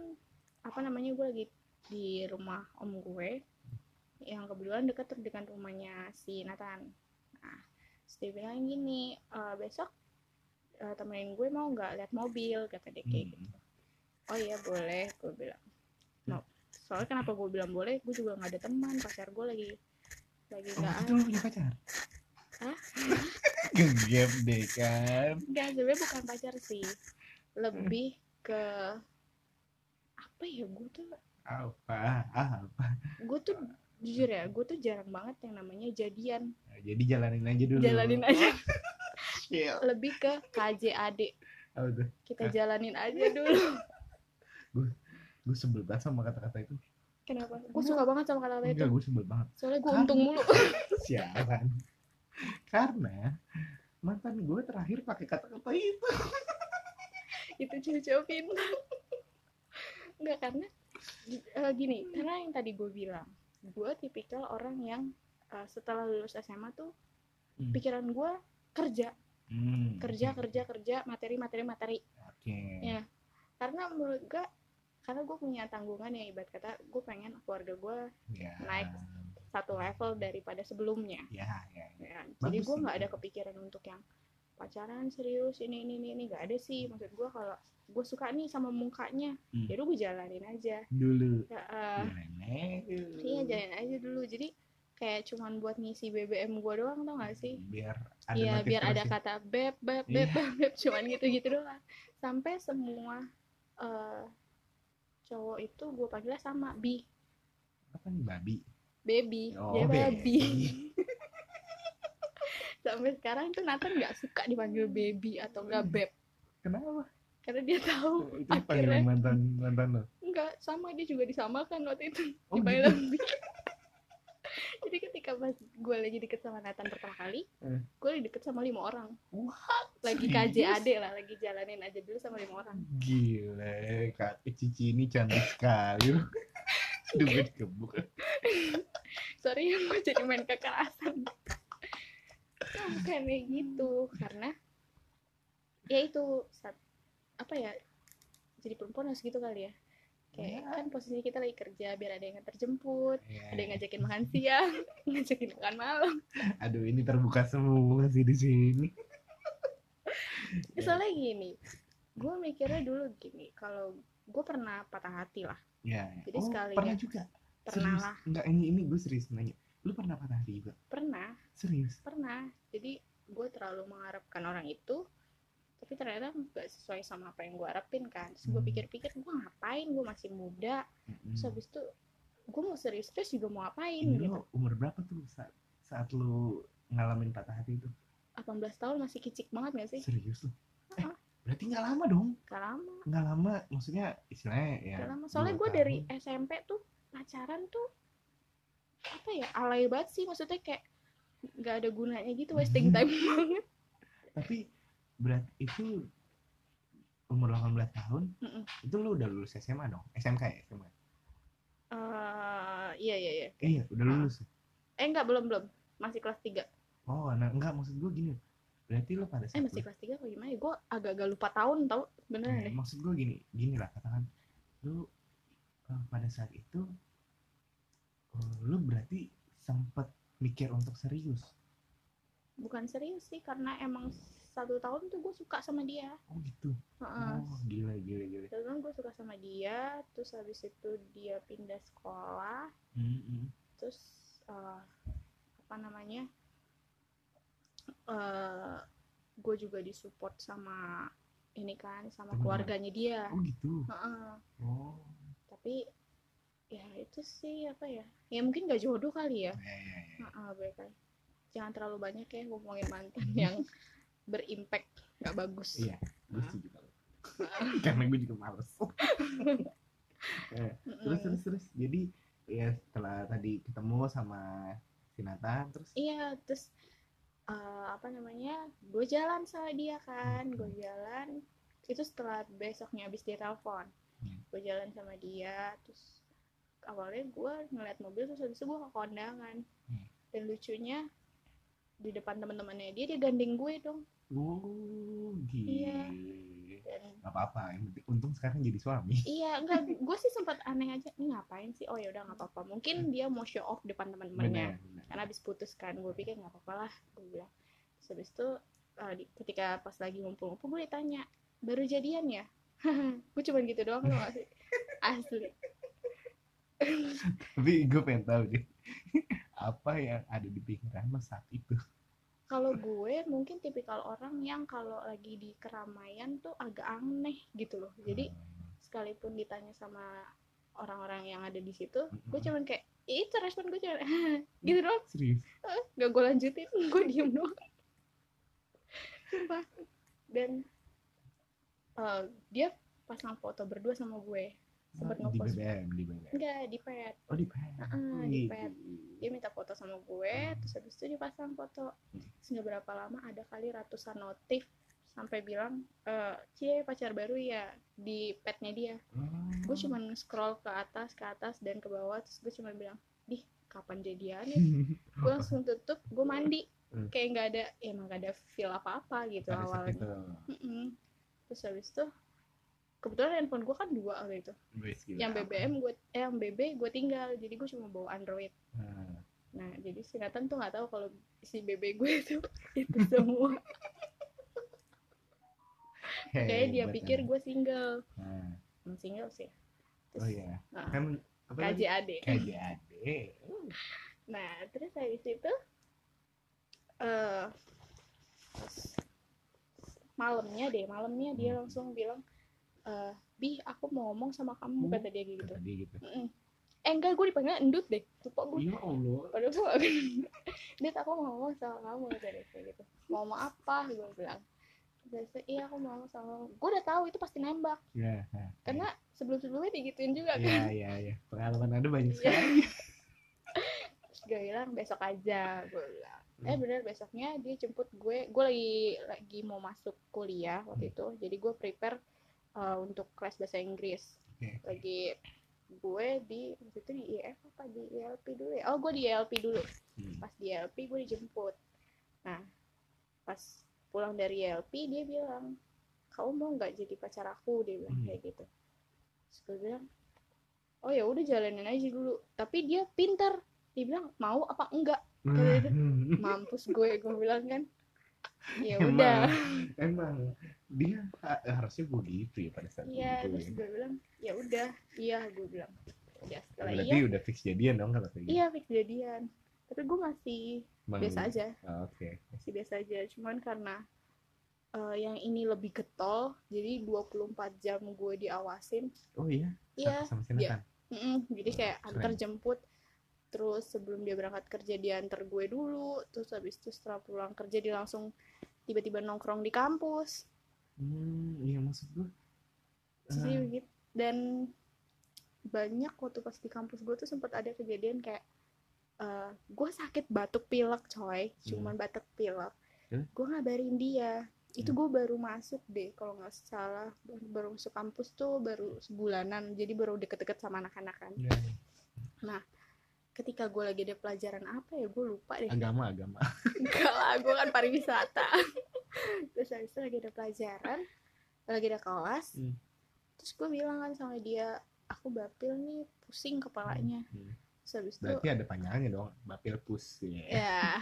apa namanya gue lagi di rumah om gue yang kebetulan dekat dengan rumahnya si Nathan. Nah terus dia bilang gini "Eh, besok eh, temenin gue mau nggak lihat mobil? Kata dia kayak gitu. Hmm. oh iya boleh gue bilang. Mau soalnya kenapa gue bilang boleh? Gue juga nggak ada teman pacar gue lagi lagi Oh, nggak itu ada punya pacar? Hah? Gegep deh kan? Enggak, sebenarnya bukan pacar sih. Lebih ke apa ya gue tuh Apa? Ah, apa? gue tuh jujur ya gue tuh jarang banget yang namanya jadian. Nah, Jadi jalanin aja dulu. Jalanin aja. Iya. lebih ke KJAD tuh? kita Hah? jalanin aja dulu. Gue sebel banget sama kata-kata itu. Kenapa? Gue suka banget sama kata-kata itu. Gue sebel banget. Soalnya gue untung mulu. Sialan Karena mantan gue terakhir pakai kata-kata itu itu cewek-cewek pintar Enggak karena eh, gini karena yang tadi gue bilang gue tipikal orang yang eh, setelah lulus SMA tuh Hmm. pikiran gue kerja Hmm, kerja kerja kerja materi materi materi Oke Ya. karena menurut gue karena gue punya tanggungan ya ibarat kata gue pengen keluarga gue Ya. naik. satu level daripada sebelumnya Ya, ya, ya. ya. jadi gue nggak ada kepikiran untuk yang pacaran serius ini ini ini ini nggak ada sih maksud gue kalau gue suka nih sama mukanya Hmm. ya gue jalanin aja Dulu ya, Jalanin aja. iya jalanin aja dulu jadi kayak cuman buat ngisi BBM gue doang tau gak sih Biar ada notif biar ada ya. kata beb beb Iya. beb beb, beb cuman gitu-gitu doang sampai semua eh, cowok itu gue panggilnya sama bi Apa nih babi? baby Oh, dia baby baby. Sampai sekarang tuh Nathan nggak suka dipanggil baby atau enggak beb Kenapa? karena dia tahu Itu panggilan akhirnya mantan mantan lo. enggak sama dia juga disamakan waktu itu Oh, dipanggil gitu? baby jadi ketika pas gue lagi deket sama Nathan pertama kali Eh. gue lagi deket sama lima orang What? lagi? KJAD lah lagi jalanin aja dulu sama lima orang Gila, kakek Cici ini cantik sekali. Aduh, gue dikebuk. sorry ya gue jadi main kekerasan bukan kayak gitu karena ya itu saat, apa ya jadi perempuan harus gitu kali ya kayak Ya. kan posisi kita lagi kerja biar ada yang nganter jemput Ya. ada yang ngajakin makan siang ngajakin makan malam Aduh, ini terbuka semua sih di sini. Ya, soalnya gini gue mikirnya dulu gini kalau gue pernah patah hati lah Ya. Jadi oh, sekalinya- pernah juga. pernah Serius? lah Enggak, ini ini gue serius nanya. Lu pernah patah hati juga? pernah. Serius? pernah. Jadi gue terlalu mengharapkan orang itu tapi ternyata nggak sesuai sama apa yang gue harapin kan. Terus gue Hmm. pikir-pikir gue ngapain? Gue masih muda. Mm-mm. terus habis itu gue mau serius terus juga mau ngapain ini gitu. lo umur berapa tuh saat saat lu ngalamin patah hati itu? 18 tahun masih kicik banget gak sih? Serius lu eh berarti nggak lama dong. Gak lama. Nggak lama maksudnya istilahnya ya gak lama soalnya gue dari. SMP tuh pacaran tuh apa ya alay banget sih maksudnya kayak nggak ada gunanya gitu wasting time banget. Tapi berat itu umur 18 tahun Mm-mm. itu lu udah lulus SMA dong? SMK ya SMA Eh, iya iya iya. Eh, iya udah lulus eh enggak belum belum. Masih kelas 3 oh nah enggak maksud gue gini. Berarti lu pada eh saat masih lu- kelas 3 apa gimana ya? Gue agak-agak lupa tahun tau beneran Eh, deh. maksud gue gini gini lah katakan. Lu eh, pada saat itu eh, lu berarti sempat mikir untuk serius? Bukan serius sih karena emang satu tahun tuh gue suka sama dia. Oh gitu? Heeh. oh gila gila gila. Satu tahun gue suka sama dia terus habis itu dia pindah sekolah. Mm-mm. terus eh, apa namanya eh gue juga disupport sama ini kan sama keluarganya dia. Oh gitu? Heeh. oh. Tapi ya itu sih apa ya ya mungkin gak jodoh kali ya. Ya ya ya baik. jangan terlalu banyak ya ngomongin mantan yang berimpact gak bagus. Iya gue setuju banget. Karena gue juga males. Terus terus terus. Jadi ya setelah tadi ketemu sama si Nathan terus? Iya terus eh, apa namanya gue jalan sama dia kan gue jalan. Itu setelah besoknya habis dia telepon Hmm. gue jalan sama dia terus awalnya gue ngeliat mobil terus habis itu gue ke kondangan Hmm. dan lucunya di depan teman-temannya dia dia gandeng gue dong. Oh gila. Iya. dan apa-apa yang penting untung sekarang jadi suami. Iya enggak gue sih sempat aneh aja ini ngapain sih? Oh ya udah nggak apa-apa. Mungkin dia mau show off depan teman-temannya. Karena habis putus kan gue pikir nggak apa-apa lah gue bilang. Terus habis itu eh, di- ketika pas lagi ngumpul-ngumpul gue ditanya baru jadian ya? Gue cuman gitu doang loh asli asli tapi gue pengen tahu deh apa yang ada di pikiran lo saat itu? Kalau gue mungkin tipikal orang yang kalau lagi di keramaian tuh agak aneh gitu loh. Jadi sekalipun ditanya sama orang-orang yang ada di situ gue Mm-mm. cuman kayak "Ya itu respon gue cuman gitu doang. Serius? Gak gue lanjutin gue diem doang. Sumpah. Dan eh, dia pasang foto berdua sama gue Sempet di ngepost. BBM di BBM enggak di pet oh di pet Heeh, di pet. dia minta foto sama gue Hmm. terus habis itu dia pasang foto terus nggak berapa lama ada kali ratusan notif sampai bilang eh cie pacar baru ya di petnya dia gue Oh. cuman scroll ke atas ke atas dan ke bawah terus gue cuman bilang dih kapan jadian ya gue langsung tutup gue mandi Hmm. kayak nggak ada ya emang nggak ada feel apa apa gitu awalnya itu Mm-mm. terus habis itu kebetulan handphone gue kan dua waktu itu. Gila. yang BBM gue eh yang BB gue tinggal jadi gue cuma bawa Android. Nah, nah jadi si Nathan tuh nggak tahu kalau si BB gue itu itu semua. Kayak dia pikir emang. gue single. Nah, Emang single sih. Terus oh iya. Nah, kan apa lagi KJAD nah terus habis itu pas malamnya deh malamnya dia Hmm. langsung bilang eh bi aku mau ngomong sama kamu Hmm. kata dia gitu. kata dia gitu. Mm-mm. eh enggak gue dipanggil endut deh. Lupa gue ya Allah. Padahal gue dit aku mau ngomong sama kamu kata dia kayak gitu. Mau ngomong apa? gue bilang. Terus dia, iya aku mau ngomong sama gue udah tahu itu pasti nembak. Ya nah, karena sebelum sebelumnya digituin juga ya kan. ya ya. Pengalaman ada banyak Iya. sekali. Gue bilang besok aja gue bilang. Eh Hmm. bener besoknya dia jemput gue. Gue lagi lagi mau masuk kuliah waktu Hmm. itu. Jadi gue prepare uh, untuk kelas bahasa Inggris. Oke. lagi gue di waktu itu di IF apa? Di ILP dulu ya? Oh gue di ILP dulu. Hmm. pas di ILP gue dijemput. Nah pas pulang dari ILP dia bilang kamu mau nggak jadi pacar aku? Dia bilang Hmm. kayak gitu. Terus gue bilang oh ya udah jalanin aja dulu. Tapi dia pinter. Dia bilang mau apa enggak? Kayak gitu. Hmm. mampus gue gue bilang kan. Ya Emang- udah. emang dia ha- harusnya begitu ya pada saat iya itu terus ya. gue bilang ya udah. Iya gue bilang. Ya setelah berarti iya. udah fix jadian dong kalau kayak gitu iya fix jadian. Tapi gue masih Emang- biasa aja. Oh, oke. Masih biasa aja. Cuman karena eh, yang ini lebih getol jadi 24 jam gue diawasin. Oh iya? Iya. Sama Iya. Nathan? Mm-mm, jadi kayak Keren. antar jemput terus sebelum dia berangkat kerja dia antar gue dulu. Terus habis itu setelah pulang kerja dia langsung tiba-tiba nongkrong di kampus hmm iya maksud gue jadi begitu dan banyak waktu pas di kampus gue tuh sempat ada kejadian kayak eh, gue sakit batuk pilek coy. Cuman batuk pilek. Hmm. gue ngabarin dia. Itu Hmm. gue baru masuk deh kalau nggak salah. Baru, masuk kampus tuh baru sebulanan. Jadi baru deket-deket sama anak-anak kan. Iya, iya. ketika gue lagi ada pelajaran apa ya gue lupa deh. Agama agama. Enggak lah gue kan pariwisata terus habis itu lagi ada pelajaran lagi ada kelas. Hmm. terus gue bilang kan sama dia aku bapil nih pusing kepalanya. Hmm. terus habis itu berarti ada panjangannya dong bapil pus ya.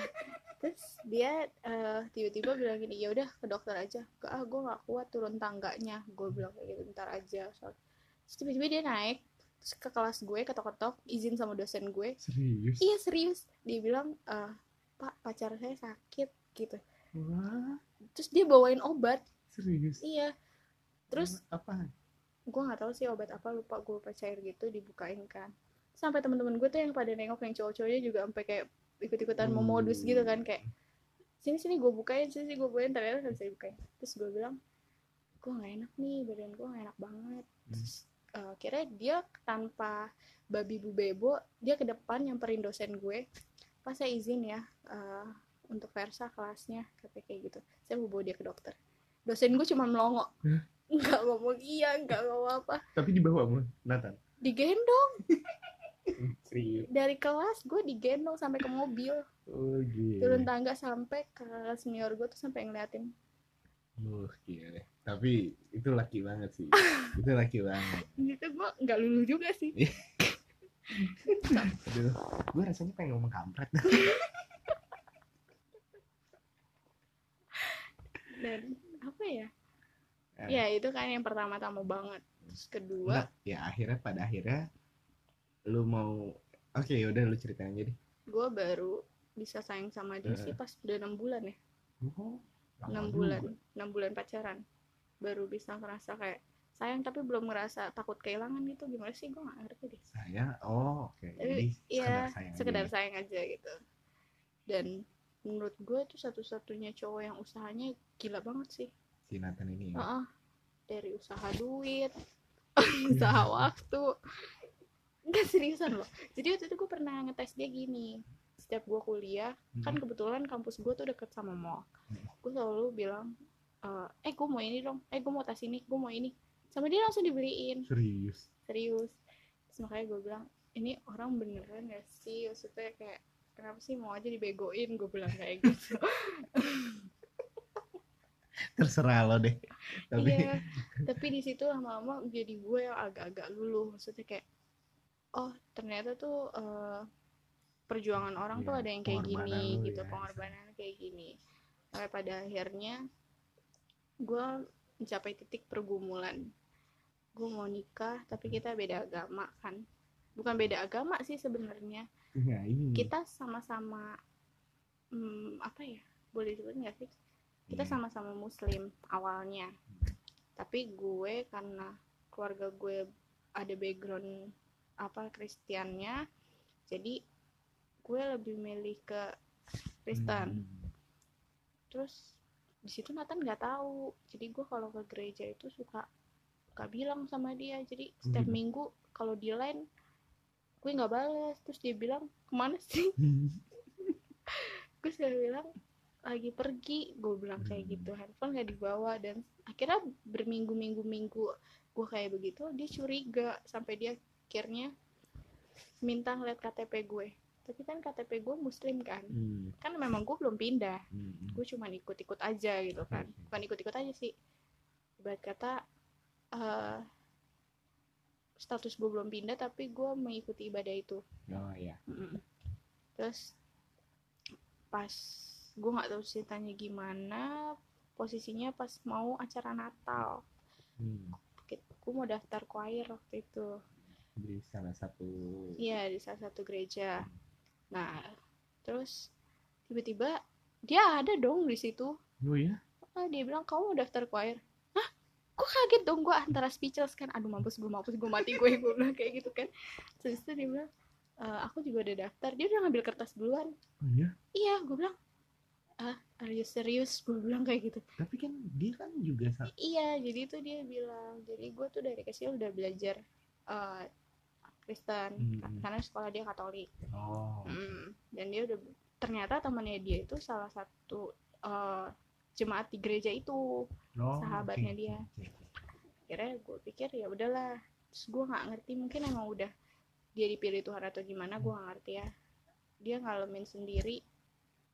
Terus dia eh, tiba-tiba bilang gini ya udah ke dokter aja. Ke ah gue nggak kuat turun tangganya. Gue bilang kayak gitu ntar aja. Soal terus tiba-tiba dia naik terus ke kelas gue ketok-ketok izin sama dosen gue. Serius? Iya serius. Dia bilang eh, pak pacar saya sakit gitu. Wah terus dia bawain obat. Serius? Iya. Terus apa gue nggak tahu sih obat apa lupa gue lupa cair gitu dibukain kan. Sampai teman-teman gue tuh yang pada nengok yang cowok-cowoknya juga sampai kayak ikut-ikutan mau modus gitu kan kayak sini sini gue bukain sini sini gue bukain. Ternyata nggak bisa dibukain. Terus gue bilang gue nggak enak nih badan gue nggak enak banget. Terus eh, akhirnya dia tanpa babi bu bebo dia ke depan nyamperin dosen gue. Pas saya izin ya eh, untuk Versa kelasnya katanya kayak gitu. Saya mau bawa dia ke dokter. Dosen gue cuma melongo. Nggak ngomong iya nggak ngomong apa. Tapi di bawah mu Nathan. Digendong. Serius. Dari kelas gue digendong sampai ke mobil. Oh gila. Turun tangga sampai ke senior gue tuh sampai ngeliatin. Oh, gila. Tapi itu laki banget sih. itu laki banget. gitu gue nggak lulu juga sih. Aduh, gue rasanya pengen ngomong kampret. dan apa ya Eh. ya itu kan yang pertama-tama banget terus kedua Nah, ya akhirnya pada akhirnya lu mau Oke, yaudah lu ceritain aja deh. gue baru bisa sayang sama dia Eh. sih pas udah enam bulan ya Oh, enam juga. bulan enam bulan pacaran baru bisa ngerasa kayak sayang tapi belum ngerasa takut kehilangan gitu gimana sih gue gak ngerti deh Saya, oh oke. Tapi, Jadi iya, sekedar sayang aja sekedar ya. sayang aja gitu dan menurut gue itu satu-satunya cowok yang usahanya gila banget sih. Si Nathan ini ya. Heeh. dari usaha duit usaha waktu. Nggak seriusan loh. Jadi waktu itu gue pernah ngetes dia gini. Setiap gue kuliah kan Hmm. kebetulan kampus gue tuh deket sama mall. Hmm. gue selalu bilang eh eh gue mau ini dong. Eh gue mau tas ini gue mau ini. Sama dia langsung dibeliin. Serius. serius. Terus makanya gue bilang ini orang beneran gak sih? Maksudnya kayak kenapa sih mau aja dibegoin? Gue bilang kayak gitu Terserah lo deh. Tapi iya tapi di situ lama-lama jadi gue yang agak-agak luluh. Maksudnya kayak oh ternyata tuh eh, perjuangan orang tuh Iya, ada yang kayak gini lu gitu ya. pengorbanan kayak gini. Sampai pada akhirnya gue mencapai titik pergumulan. Gue mau nikah tapi kita beda agama kan? Bukan beda agama sih sebenarnya. Ini. kita sama-sama hmm, apa ya? Boleh disebut nggak sih kita Iya. sama-sama muslim awalnya tapi gue karena keluarga gue ada background apa Kristiannya jadi gue lebih milih ke Kristen Hmm. terus di situ Nathan nggak tahu jadi gue kalau ke gereja itu suka suka bilang sama dia jadi setiap gitu. minggu kalau di line gue nggak balas terus dia bilang ke mana sih gue selalu bilang lagi pergi gue bilang kayak Hmm. gitu handphone nggak dibawa dan akhirnya berminggu-minggu minggu gue kayak begitu dia curiga sampai dia akhirnya minta ngeliat KTP gue tapi kan KTP gue muslim kan Hmm. kan memang gue belum pindah Hmm. gue cuman ikut-ikut aja gitu kan Oke. bukan ikut-ikut aja sih ibarat kata eh, status gue belum pindah tapi gue mengikuti ibadah itu Oh ya. Mm-mm. terus pas gue nggak tahu ceritanya gimana posisinya pas mau acara Natal. Hmm. gue mau daftar choir waktu itu. Di salah satu iya di salah satu gereja. Nah terus tiba-tiba dia ada dong di situ. Oh ya? ah dia bilang kamu mau daftar choir? Hah? Kok kaget dong gue antara speechless kan. Aduh mampus gue mampus gue mati gue gue bilang kayak gitu kan. Terus itu dia bilang "E, aku juga udah daftar. Dia udah ngambil kertas duluan. Oh iya? Iya gue bilang ah are you serious? Gue bilang kayak gitu. Tapi kan dia kan juga iya jadi itu dia bilang jadi gue tuh dari kecil udah belajar eh, Kristen Hmm. karena sekolah dia Katolik. Oh. Hmm, dan dia udah ternyata temannya dia itu salah satu eh, jemaat di gereja itu Oh, sahabatnya oke, dia. akhirnya gue pikir ya udahlah. Terus gue nggak ngerti mungkin emang udah dia dipilih Tuhan atau gimana gue nggak ngerti ya. Dia ngalamin sendiri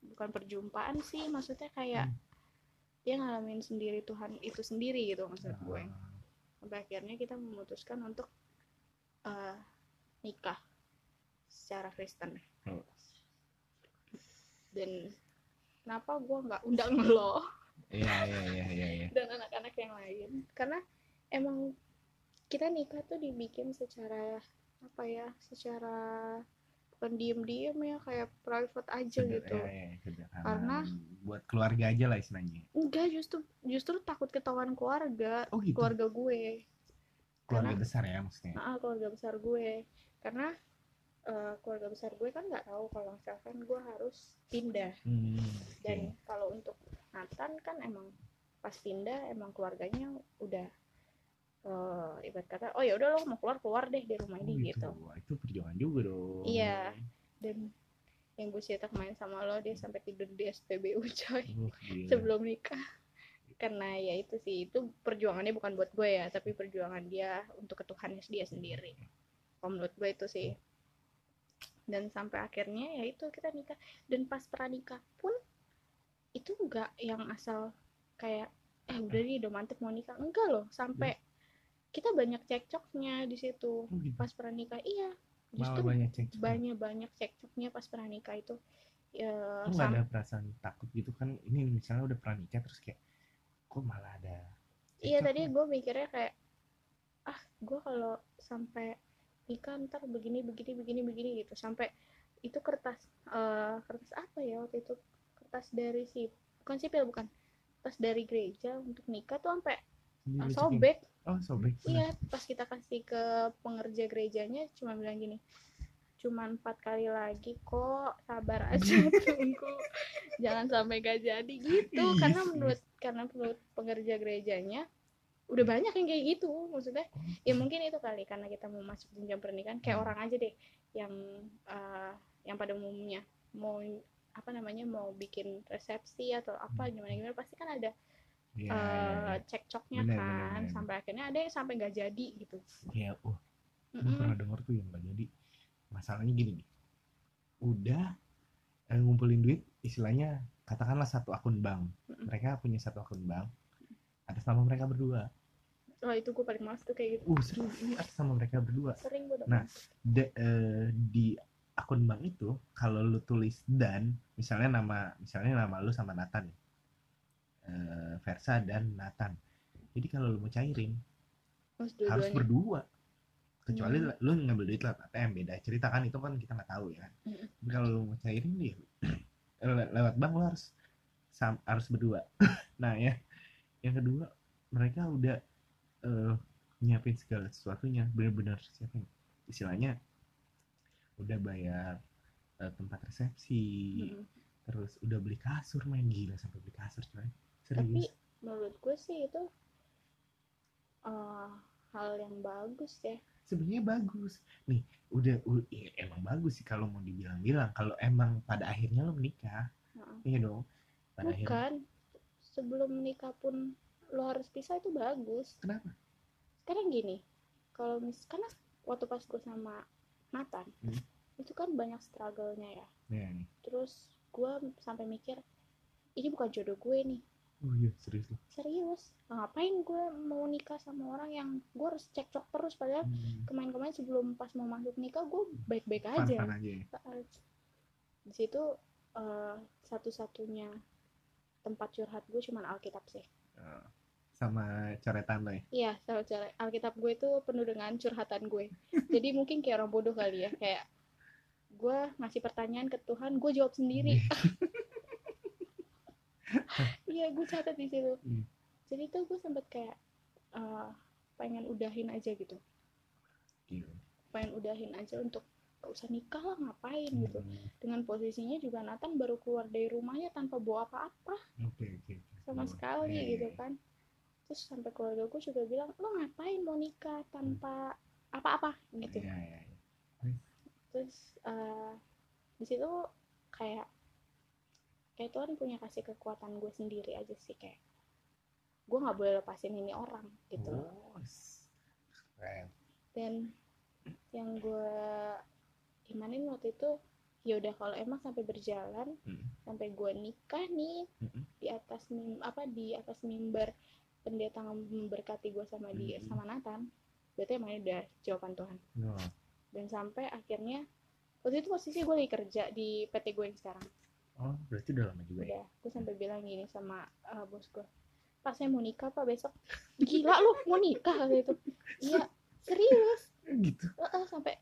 bukan perjumpaan sih maksudnya kayak Hmm. dia ngalamin sendiri Tuhan itu sendiri gitu maksud gue. Ah, sampai akhirnya kita memutuskan untuk eh, nikah secara Kristen. Oh. dan kenapa gue nggak undang lo? Iya iya iya iya iya. Dan anak-anak yang lain. Karena emang kita nikah tuh dibikin secara apa ya secara bukan diem-diem ya kayak private aja Seder- gitu. iya, sederhana. Karena- buat keluarga aja lah istilahnya. Enggak justru justru takut ketahuan keluarga oh gitu? keluarga gue. Keluarga karena- besar ya maksudnya? Ah keluarga besar gue. Karena eh, keluarga besar gue kan nggak tahu kalau misalkan gue harus pindah. Hmm, dan oke. kalau untuk Nathan kan emang pas pindah emang keluarganya udah eh ibarat kata oh ya udah lo mau keluar keluar deh dari rumah Oh, ini gitu. Wah, itu perjuangan juga dong. Iya. dan yang gue cerita kemarin sama lo dia sampai tidur di SPBU coy Uh, gila. sebelum nikah. Karena ya itu sih itu perjuangannya bukan buat gue ya tapi perjuangan dia untuk ketuhannya dia sendiri. Kalau menurut gue itu sih. Dan sampai akhirnya ya itu kita nikah. Dan pas pranikah pun itu enggak yang asal kayak eh udah nih udah mantep mau nikah. Enggak loh sampai kita banyak cekcoknya di situ Oh, gitu. pas pranikah iya justru banyak cek banyak banyak cekcoknya pas pranikah itu. Ya nggak ada perasaan takut gitu? Kan ini misalnya udah pernah nikah terus kayak kok malah ada iya cekcok tadi ya? gue mikirnya kayak ah gue kalau sampai nikah ntar begini begini begini begini gitu. Sampai itu kertas eh, kertas apa ya waktu itu? Kertas dari si bukan sipil bukan. Kertas dari gereja untuk nikah tuh sampai eh, sobek oh sobek iya pas kita kasih ke pengerja gerejanya cuma bilang gini cuman empat kali lagi kok sabar aja tunggu. Jangan sampai gak jadi gitu. Ih, karena yes, menurut karena menurut pengerja gerejanya udah banyak yang kayak gitu maksudnya. Ya mungkin itu kali karena kita mau masuk jenjang pernikahan kayak orang aja deh yang eh, yang pada umumnya mau apa namanya mau bikin resepsi atau apa Hmm. gimana gimana pasti kan ada Eh, iya, cekcoknya Bener, kan bener, bener. sampai akhirnya ada yang sampai nggak jadi gitu. Iya oh gue Mm-mm. pernah denger tuh yang nggak jadi. Masalahnya gini nih. Udah eh, ngumpulin duit istilahnya katakanlah satu akun bank. Mm-mm. mereka punya satu akun bank atas nama mereka berdua. Oh itu gue paling males tuh kayak gitu. Uh serius ini atas nama mereka berdua. Sering gue Nah, De- eh, di akun bank itu kalau lu tulis dan misalnya nama misalnya nama lu sama Nathan eh, Versa dan Nathan. Jadi kalau lu mau cairin harus harus dua-duanya berdua. Kecuali Hmm. lu ngambil duit lewat ATM beda cerita kan itu kan kita nggak tahu ya. Tapi kalau lu mau cairin dia le- lewat bank lu harus sam- harus berdua. Nah ya. Yang kedua mereka udah eh, nyiapin segala sesuatunya. Benar-benar siapin istilahnya udah bayar eh, tempat resepsi Mm-mm. terus udah beli kasur main gila sampai beli kasur coy tapi serius menurut gue sih itu eh, hal yang bagus ya. Sebenarnya bagus. Nih udah u- iya, emang bagus sih kalau mau dibilang-bilang. Kalau emang pada akhirnya lo menikah Heeh. iya dong. Pada akhirnya. Bukan. Sebelum menikah pun lo harus pisah itu bagus. Kenapa? Sekarang gini kalau mis karena waktu pas gue sama Nathan Hmm. itu kan banyak struggle-nya ya. Ya nih. Terus gue sampai mikir ini bukan jodoh gue nih oh iya serius lo serius. Ngapain gue mau nikah sama orang yang gue harus cekcok terus? Padahal hmm. kemarin-kemarin sebelum pas mau masuk nikah gue baik-baik aja. Fun aja ya? Di situ eh, satu-satunya tempat curhat gue cuman Alkitab sih. Eh, sama coretan lo ya? Iya sama cara Alkitab gue itu penuh dengan curhatan gue. Jadi mungkin kayak orang bodoh kali ya kayak gue ngasih pertanyaan ke Tuhan gue jawab sendiri iya gue catat di situ Hmm. jadi tuh gue sempet kayak eh, pengen udahin aja gitu Gila. pengen udahin aja untuk gak usah nikah lah ngapain gitu Hmm. dengan posisinya juga Nathan baru keluar dari rumahnya tanpa bawa apa-apa Oke oke. oke. sama Oh, sekali iya, gitu iya. kan terus sampai keluarga gue juga bilang lo ngapain mau nikah tanpa apa-apa gitu Iya iya. iya. terus eh, di situ kayak kayak Tuhan punya kasih kekuatan gue sendiri aja sih kayak gue nggak boleh lepasin ini orang gitu Oh, keren. dan yang gue imanin waktu itu ya udah kalau emang sampai berjalan Hmm. sampai gue nikah nih Mm-mm. di atas mim apa di atas mimbar pendeta memberkati gue sama dia Mhm. sama Nathan berarti emang ini udah jawaban Tuhan No. dan sampai akhirnya waktu itu posisi gue lagi kerja di PT gue yang sekarang Oh, berarti udah lama juga ya? udah gue sampai bilang gini sama uh, bos gue pak saya mau nikah pak besok. Gila lu mau nikah? Kata itu iya serius. Gitu. Heeh, sampai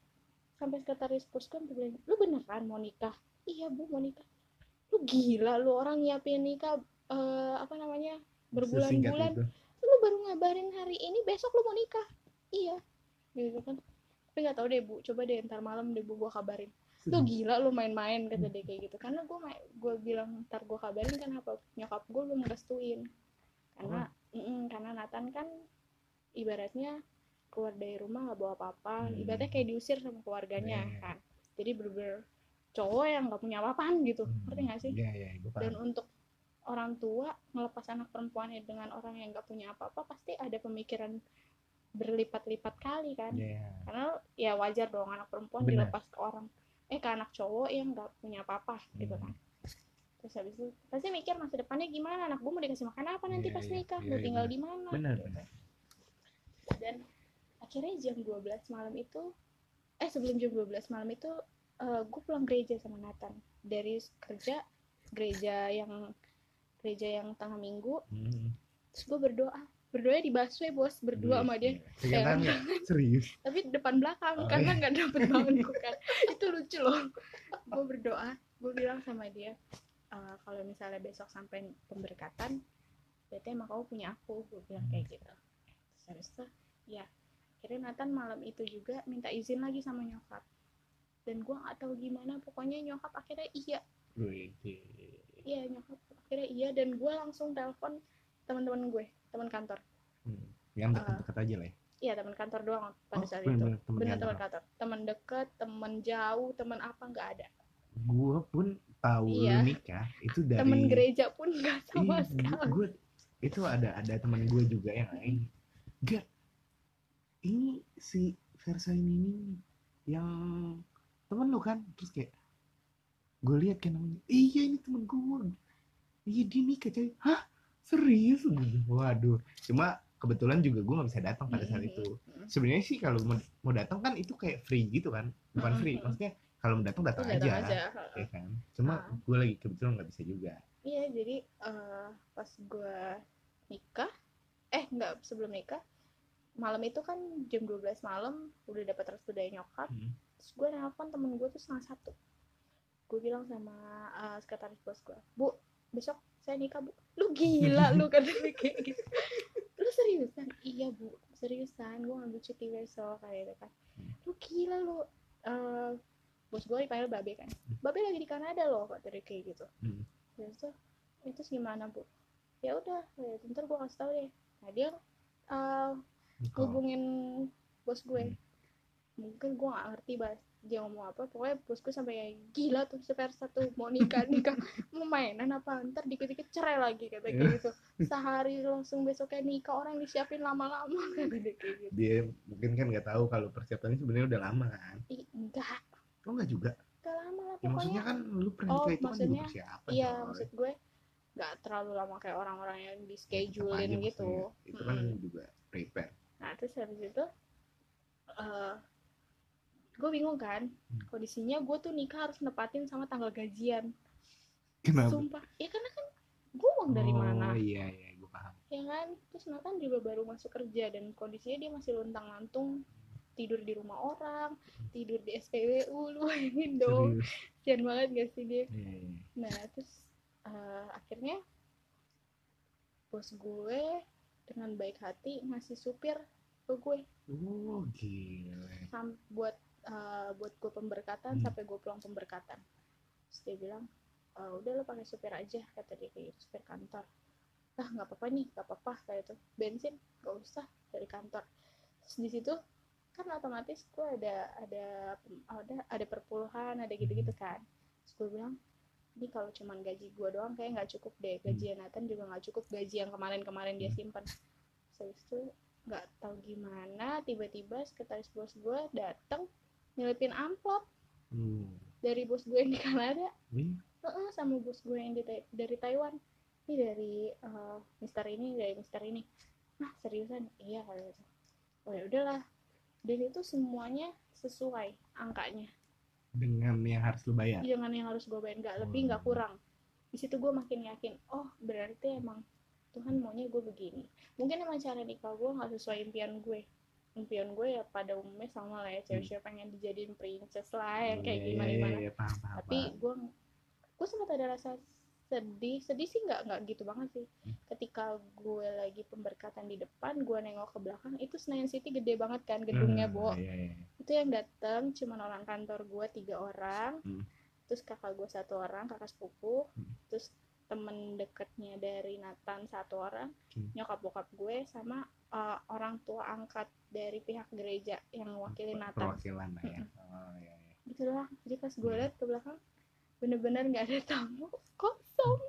sampai sekretaris bos gue bilang lu beneran mau nikah? Iya bu mau nikah. Lu gila lu orang nyiapin nikah eh, apa namanya berbulan-bulan. Lu baru ngabarin hari ini besok lu mau nikah. Iya. Gitu kan. Tapi nggak tahu deh bu. Coba deh ntar malam deh bu gua kabarin lu gila lu main-main kata dia kayak gitu. Karena gue gue bilang ntar gue kabarin kan apa nyokap gue belum restuin karena mm-mm, karena Nathan kan ibaratnya keluar dari rumah nggak bawa apa-apa. Hmm. ibaratnya kayak diusir sama keluarganya Iya. kan. Jadi bener-bener cowok yang nggak punya apa-apaan gitu. Hmm. ngerti nggak sih? Iya iya, gue dan untuk orang tua ngelepas anak perempuannya dengan orang yang nggak punya apa-apa pasti ada pemikiran berlipat-lipat kali kan. Iya. karena ya wajar dong anak perempuan Benar. dilepas ke orang eh ke anak cowok yang nggak punya apa-apa gitu Hmm. kan terus habis itu pasti mikir masa depannya gimana anak gue mau dikasih makan apa nanti Iya, pas iya, nikah iya, mau tinggal benar. di mana Benar gitu. benar. dan akhirnya jam 12 malam itu eh sebelum jam 12 malam itu gue pulang gereja sama Nathan dari kerja gereja yang gereja yang tengah minggu Hmm. terus gue berdoa berdoa di busway bos. Berdua Iya, sama dia. Iya. Nggak? Serius. tapi depan belakang Oh, karena nggak dapet bangku kan. Itu lucu loh. Gue berdoa. Gue bilang sama dia "Eh, kalau misalnya besok sampai pemberkatan berarti emang kamu punya aku. Gue bilang kayak gitu. Terus itu ya akhirnya Nathan malam itu juga minta izin lagi sama nyokap. Dan gue nggak tahu gimana pokoknya nyokap akhirnya iya. Iya nyokap akhirnya iya dan gue langsung telepon teman-teman gue teman kantor. Hmm. Yang dekat-dekat aja lah ya. iya teman kantor doang pada Oh, saat itu. temen bener kantor. teman kantor. Teman deket teman jauh teman apa nggak ada. Gue pun tahu Iya. nikah itu dari teman gereja pun nggak sama Ih, sekali. gue itu ada ada teman gue juga yang lain. Gak ini si Versa ini yang temen lu kan? Terus kayak gue lihat kan namanya. Iya ini temen gue iya dia nikah coy. Hah serius? Waduh. Cuma kebetulan juga gue nggak bisa datang pada saat itu. Sebenarnya sih kalau mau, mau datang kan itu kayak free gitu kan? Bukan free maksudnya kalau mau datang datang Terus aja, datang aja ya kan? Cuma Ah. gue lagi kebetulan nggak bisa juga. Iya jadi eh, pas gue nikah eh nggak sebelum nikah malam itu kan jam 12 malam udah dapat restu dari nyokap. Hmm. terus gue nelpon temen gue tuh setengah satu. Gue bilang sama eh, sekretaris bos gue bu besok saya nikah bu. Lu gila lu kata dia kayak gitu. Lu seriusan? Iya bu. Seriusan. Gue ngambil cuti besok kayak gitu kan. Lu gila lu. Eh, bos gue dipanggil babe kan. Babe lagi di Kanada loh kata dia kayak gitu. Hmm. terus tuh itu gimana bu? Ya udah ya, ntar gue kasih tau deh. Nah dia Nikah. hubungin bos gue. Hmm. mungkin gue gak ngerti bahas dia ngomong apa pokoknya bos gue sampai gila tuh seper satu mau nikah nikah mau mainan apa? Ntar dikit-dikit cerai lagi kata kayak Iya. gitu. Sehari langsung besoknya nikah orang disiapin lama-lama kata dia kayak gitu. Dia mungkin kan nggak tahu kalau persiapannya sebenarnya udah lama kan? Ih, enggak. Oh nggak juga? Enggak lama lah ya, maksudnya pokoknya. kan lu pernah Oh, itu kan juga maksudnya, persiapan iya coy. maksud gue nggak terlalu lama kayak orang-orang yang di Tetap aja schedule gitu. maksudnya. itu kan Mm-mm. juga prepare. Nah terus habis itu eh gue bingung kan Hmm. kondisinya gue tuh nikah harus nepatin sama tanggal gajian. Kenapa sumpah. Ya karena kan gue uang dari oh, mana? iya iya gue paham. Ya kan? Terus Nathan juga baru masuk kerja dan kondisinya dia masih lontang lantung tidur di rumah orang tidur di SPBU lu bayangin dong. Kasian banget gak sih dia? Iya, iya. nah terus eh, akhirnya bos gue dengan baik hati ngasih supir ke gue. Oh gila. Sam buat eh, buat gue pemberkatan Hmm. sampai gue pulang pemberkatan. Terus dia bilang "Eh, udah lo pakai supir aja kata dia kayak supir kantor. Ah nggak apa-apa nih nggak apa-apa kayak itu bensin nggak usah dari kantor. Terus di situ kan otomatis gue ada ada ada ada perpuluhan ada gitu-gitu kan. Terus gue bilang ini kalau cuman gaji gue doang kayak nggak cukup deh. Gaji Nathan juga nggak cukup gaji yang kemarin-kemarin dia Hmm. simpan Terus itu nggak tahu gimana tiba-tiba sekretaris bos gue datang nyelipin amplop hmm. dari bos gue yang di Kanada. Wih, Heeh, sama bos gue yang di dari Taiwan. Ini dari eh, Mister ini dari Mister ini. Nah seriusan? Iya kalau gitu. Oh ya udahlah. Dan itu semuanya sesuai angkanya. Dengan yang harus lu bayar? Dengan yang harus gue bayar. Nggak lebih nggak Hmm. kurang. Di situ gue makin yakin oh berarti emang Tuhan maunya gue begini. Mungkin emang cara nikah gue nggak sesuai impian gue impian gue ya pada umumnya sama lah ya cewek-cewek pengen dijadiin princess lah ya kayak Iya, gimana gimana iya, paham, paham, tapi gue gue sempat ada rasa sedih sedih sih nggak nggak gitu banget sih Hmm. ketika gue lagi pemberkatan di depan gue nengok ke belakang itu Senayan City gede banget kan gedungnya Hmm, bo iya, iya. itu yang datang cuma orang kantor gue tiga orang Hmm. terus kakak gue satu orang kakak sepupu Hmm. terus temen deketnya dari Nathan satu orang Hmm. nyokap bokap gue sama uh, orang tua angkat dari pihak gereja yang wakilin Nathan. Perwakilan lah ya. Oh, iya, iya. gitu doang. Jadi pas gue Hmm. liat ke belakang bener-bener nggak ada tamu. Kosong.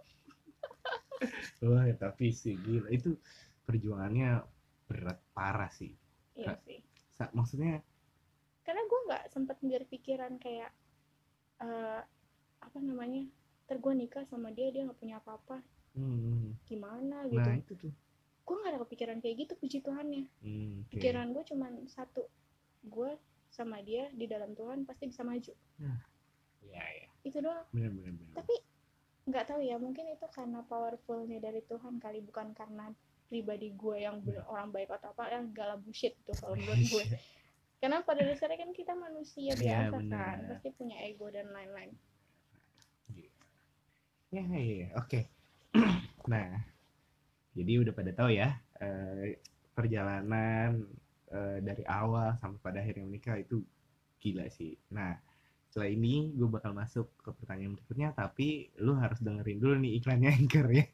Wah, tapi sih gila. Itu perjuangannya berat parah sih. iya sih. Sa- maksudnya karena gue nggak sempet berpikiran kayak eh apa namanya ter gue nikah sama dia dia nggak punya apa-apa. Hmm, gimana gitu. nah itu tuh. Gue nggak ada kepikiran kayak gitu puji Tuhannya Hmm, oke. pikiran gue cuman satu gue sama dia di dalam Tuhan pasti bisa maju Iya, iya. itu doang Benar benar benar. tapi nggak tahu ya mungkin itu karena powerfulnya dari Tuhan kali bukan karena pribadi gue yang bener- orang baik atau apa yang gak lah bullshit tuh kalau menurut gue karena pada dasarnya kan kita manusia Iya, biasa kan benar. pasti punya ego dan lain-lain Ya, ya, ya. oke. nah, jadi udah pada tahu ya eh, perjalanan eh, dari awal sampai pada akhirnya menikah itu gila sih. Nah, setelah ini gue bakal masuk ke pertanyaan berikutnya, tapi lu harus dengerin dulu nih iklannya Anchor ya.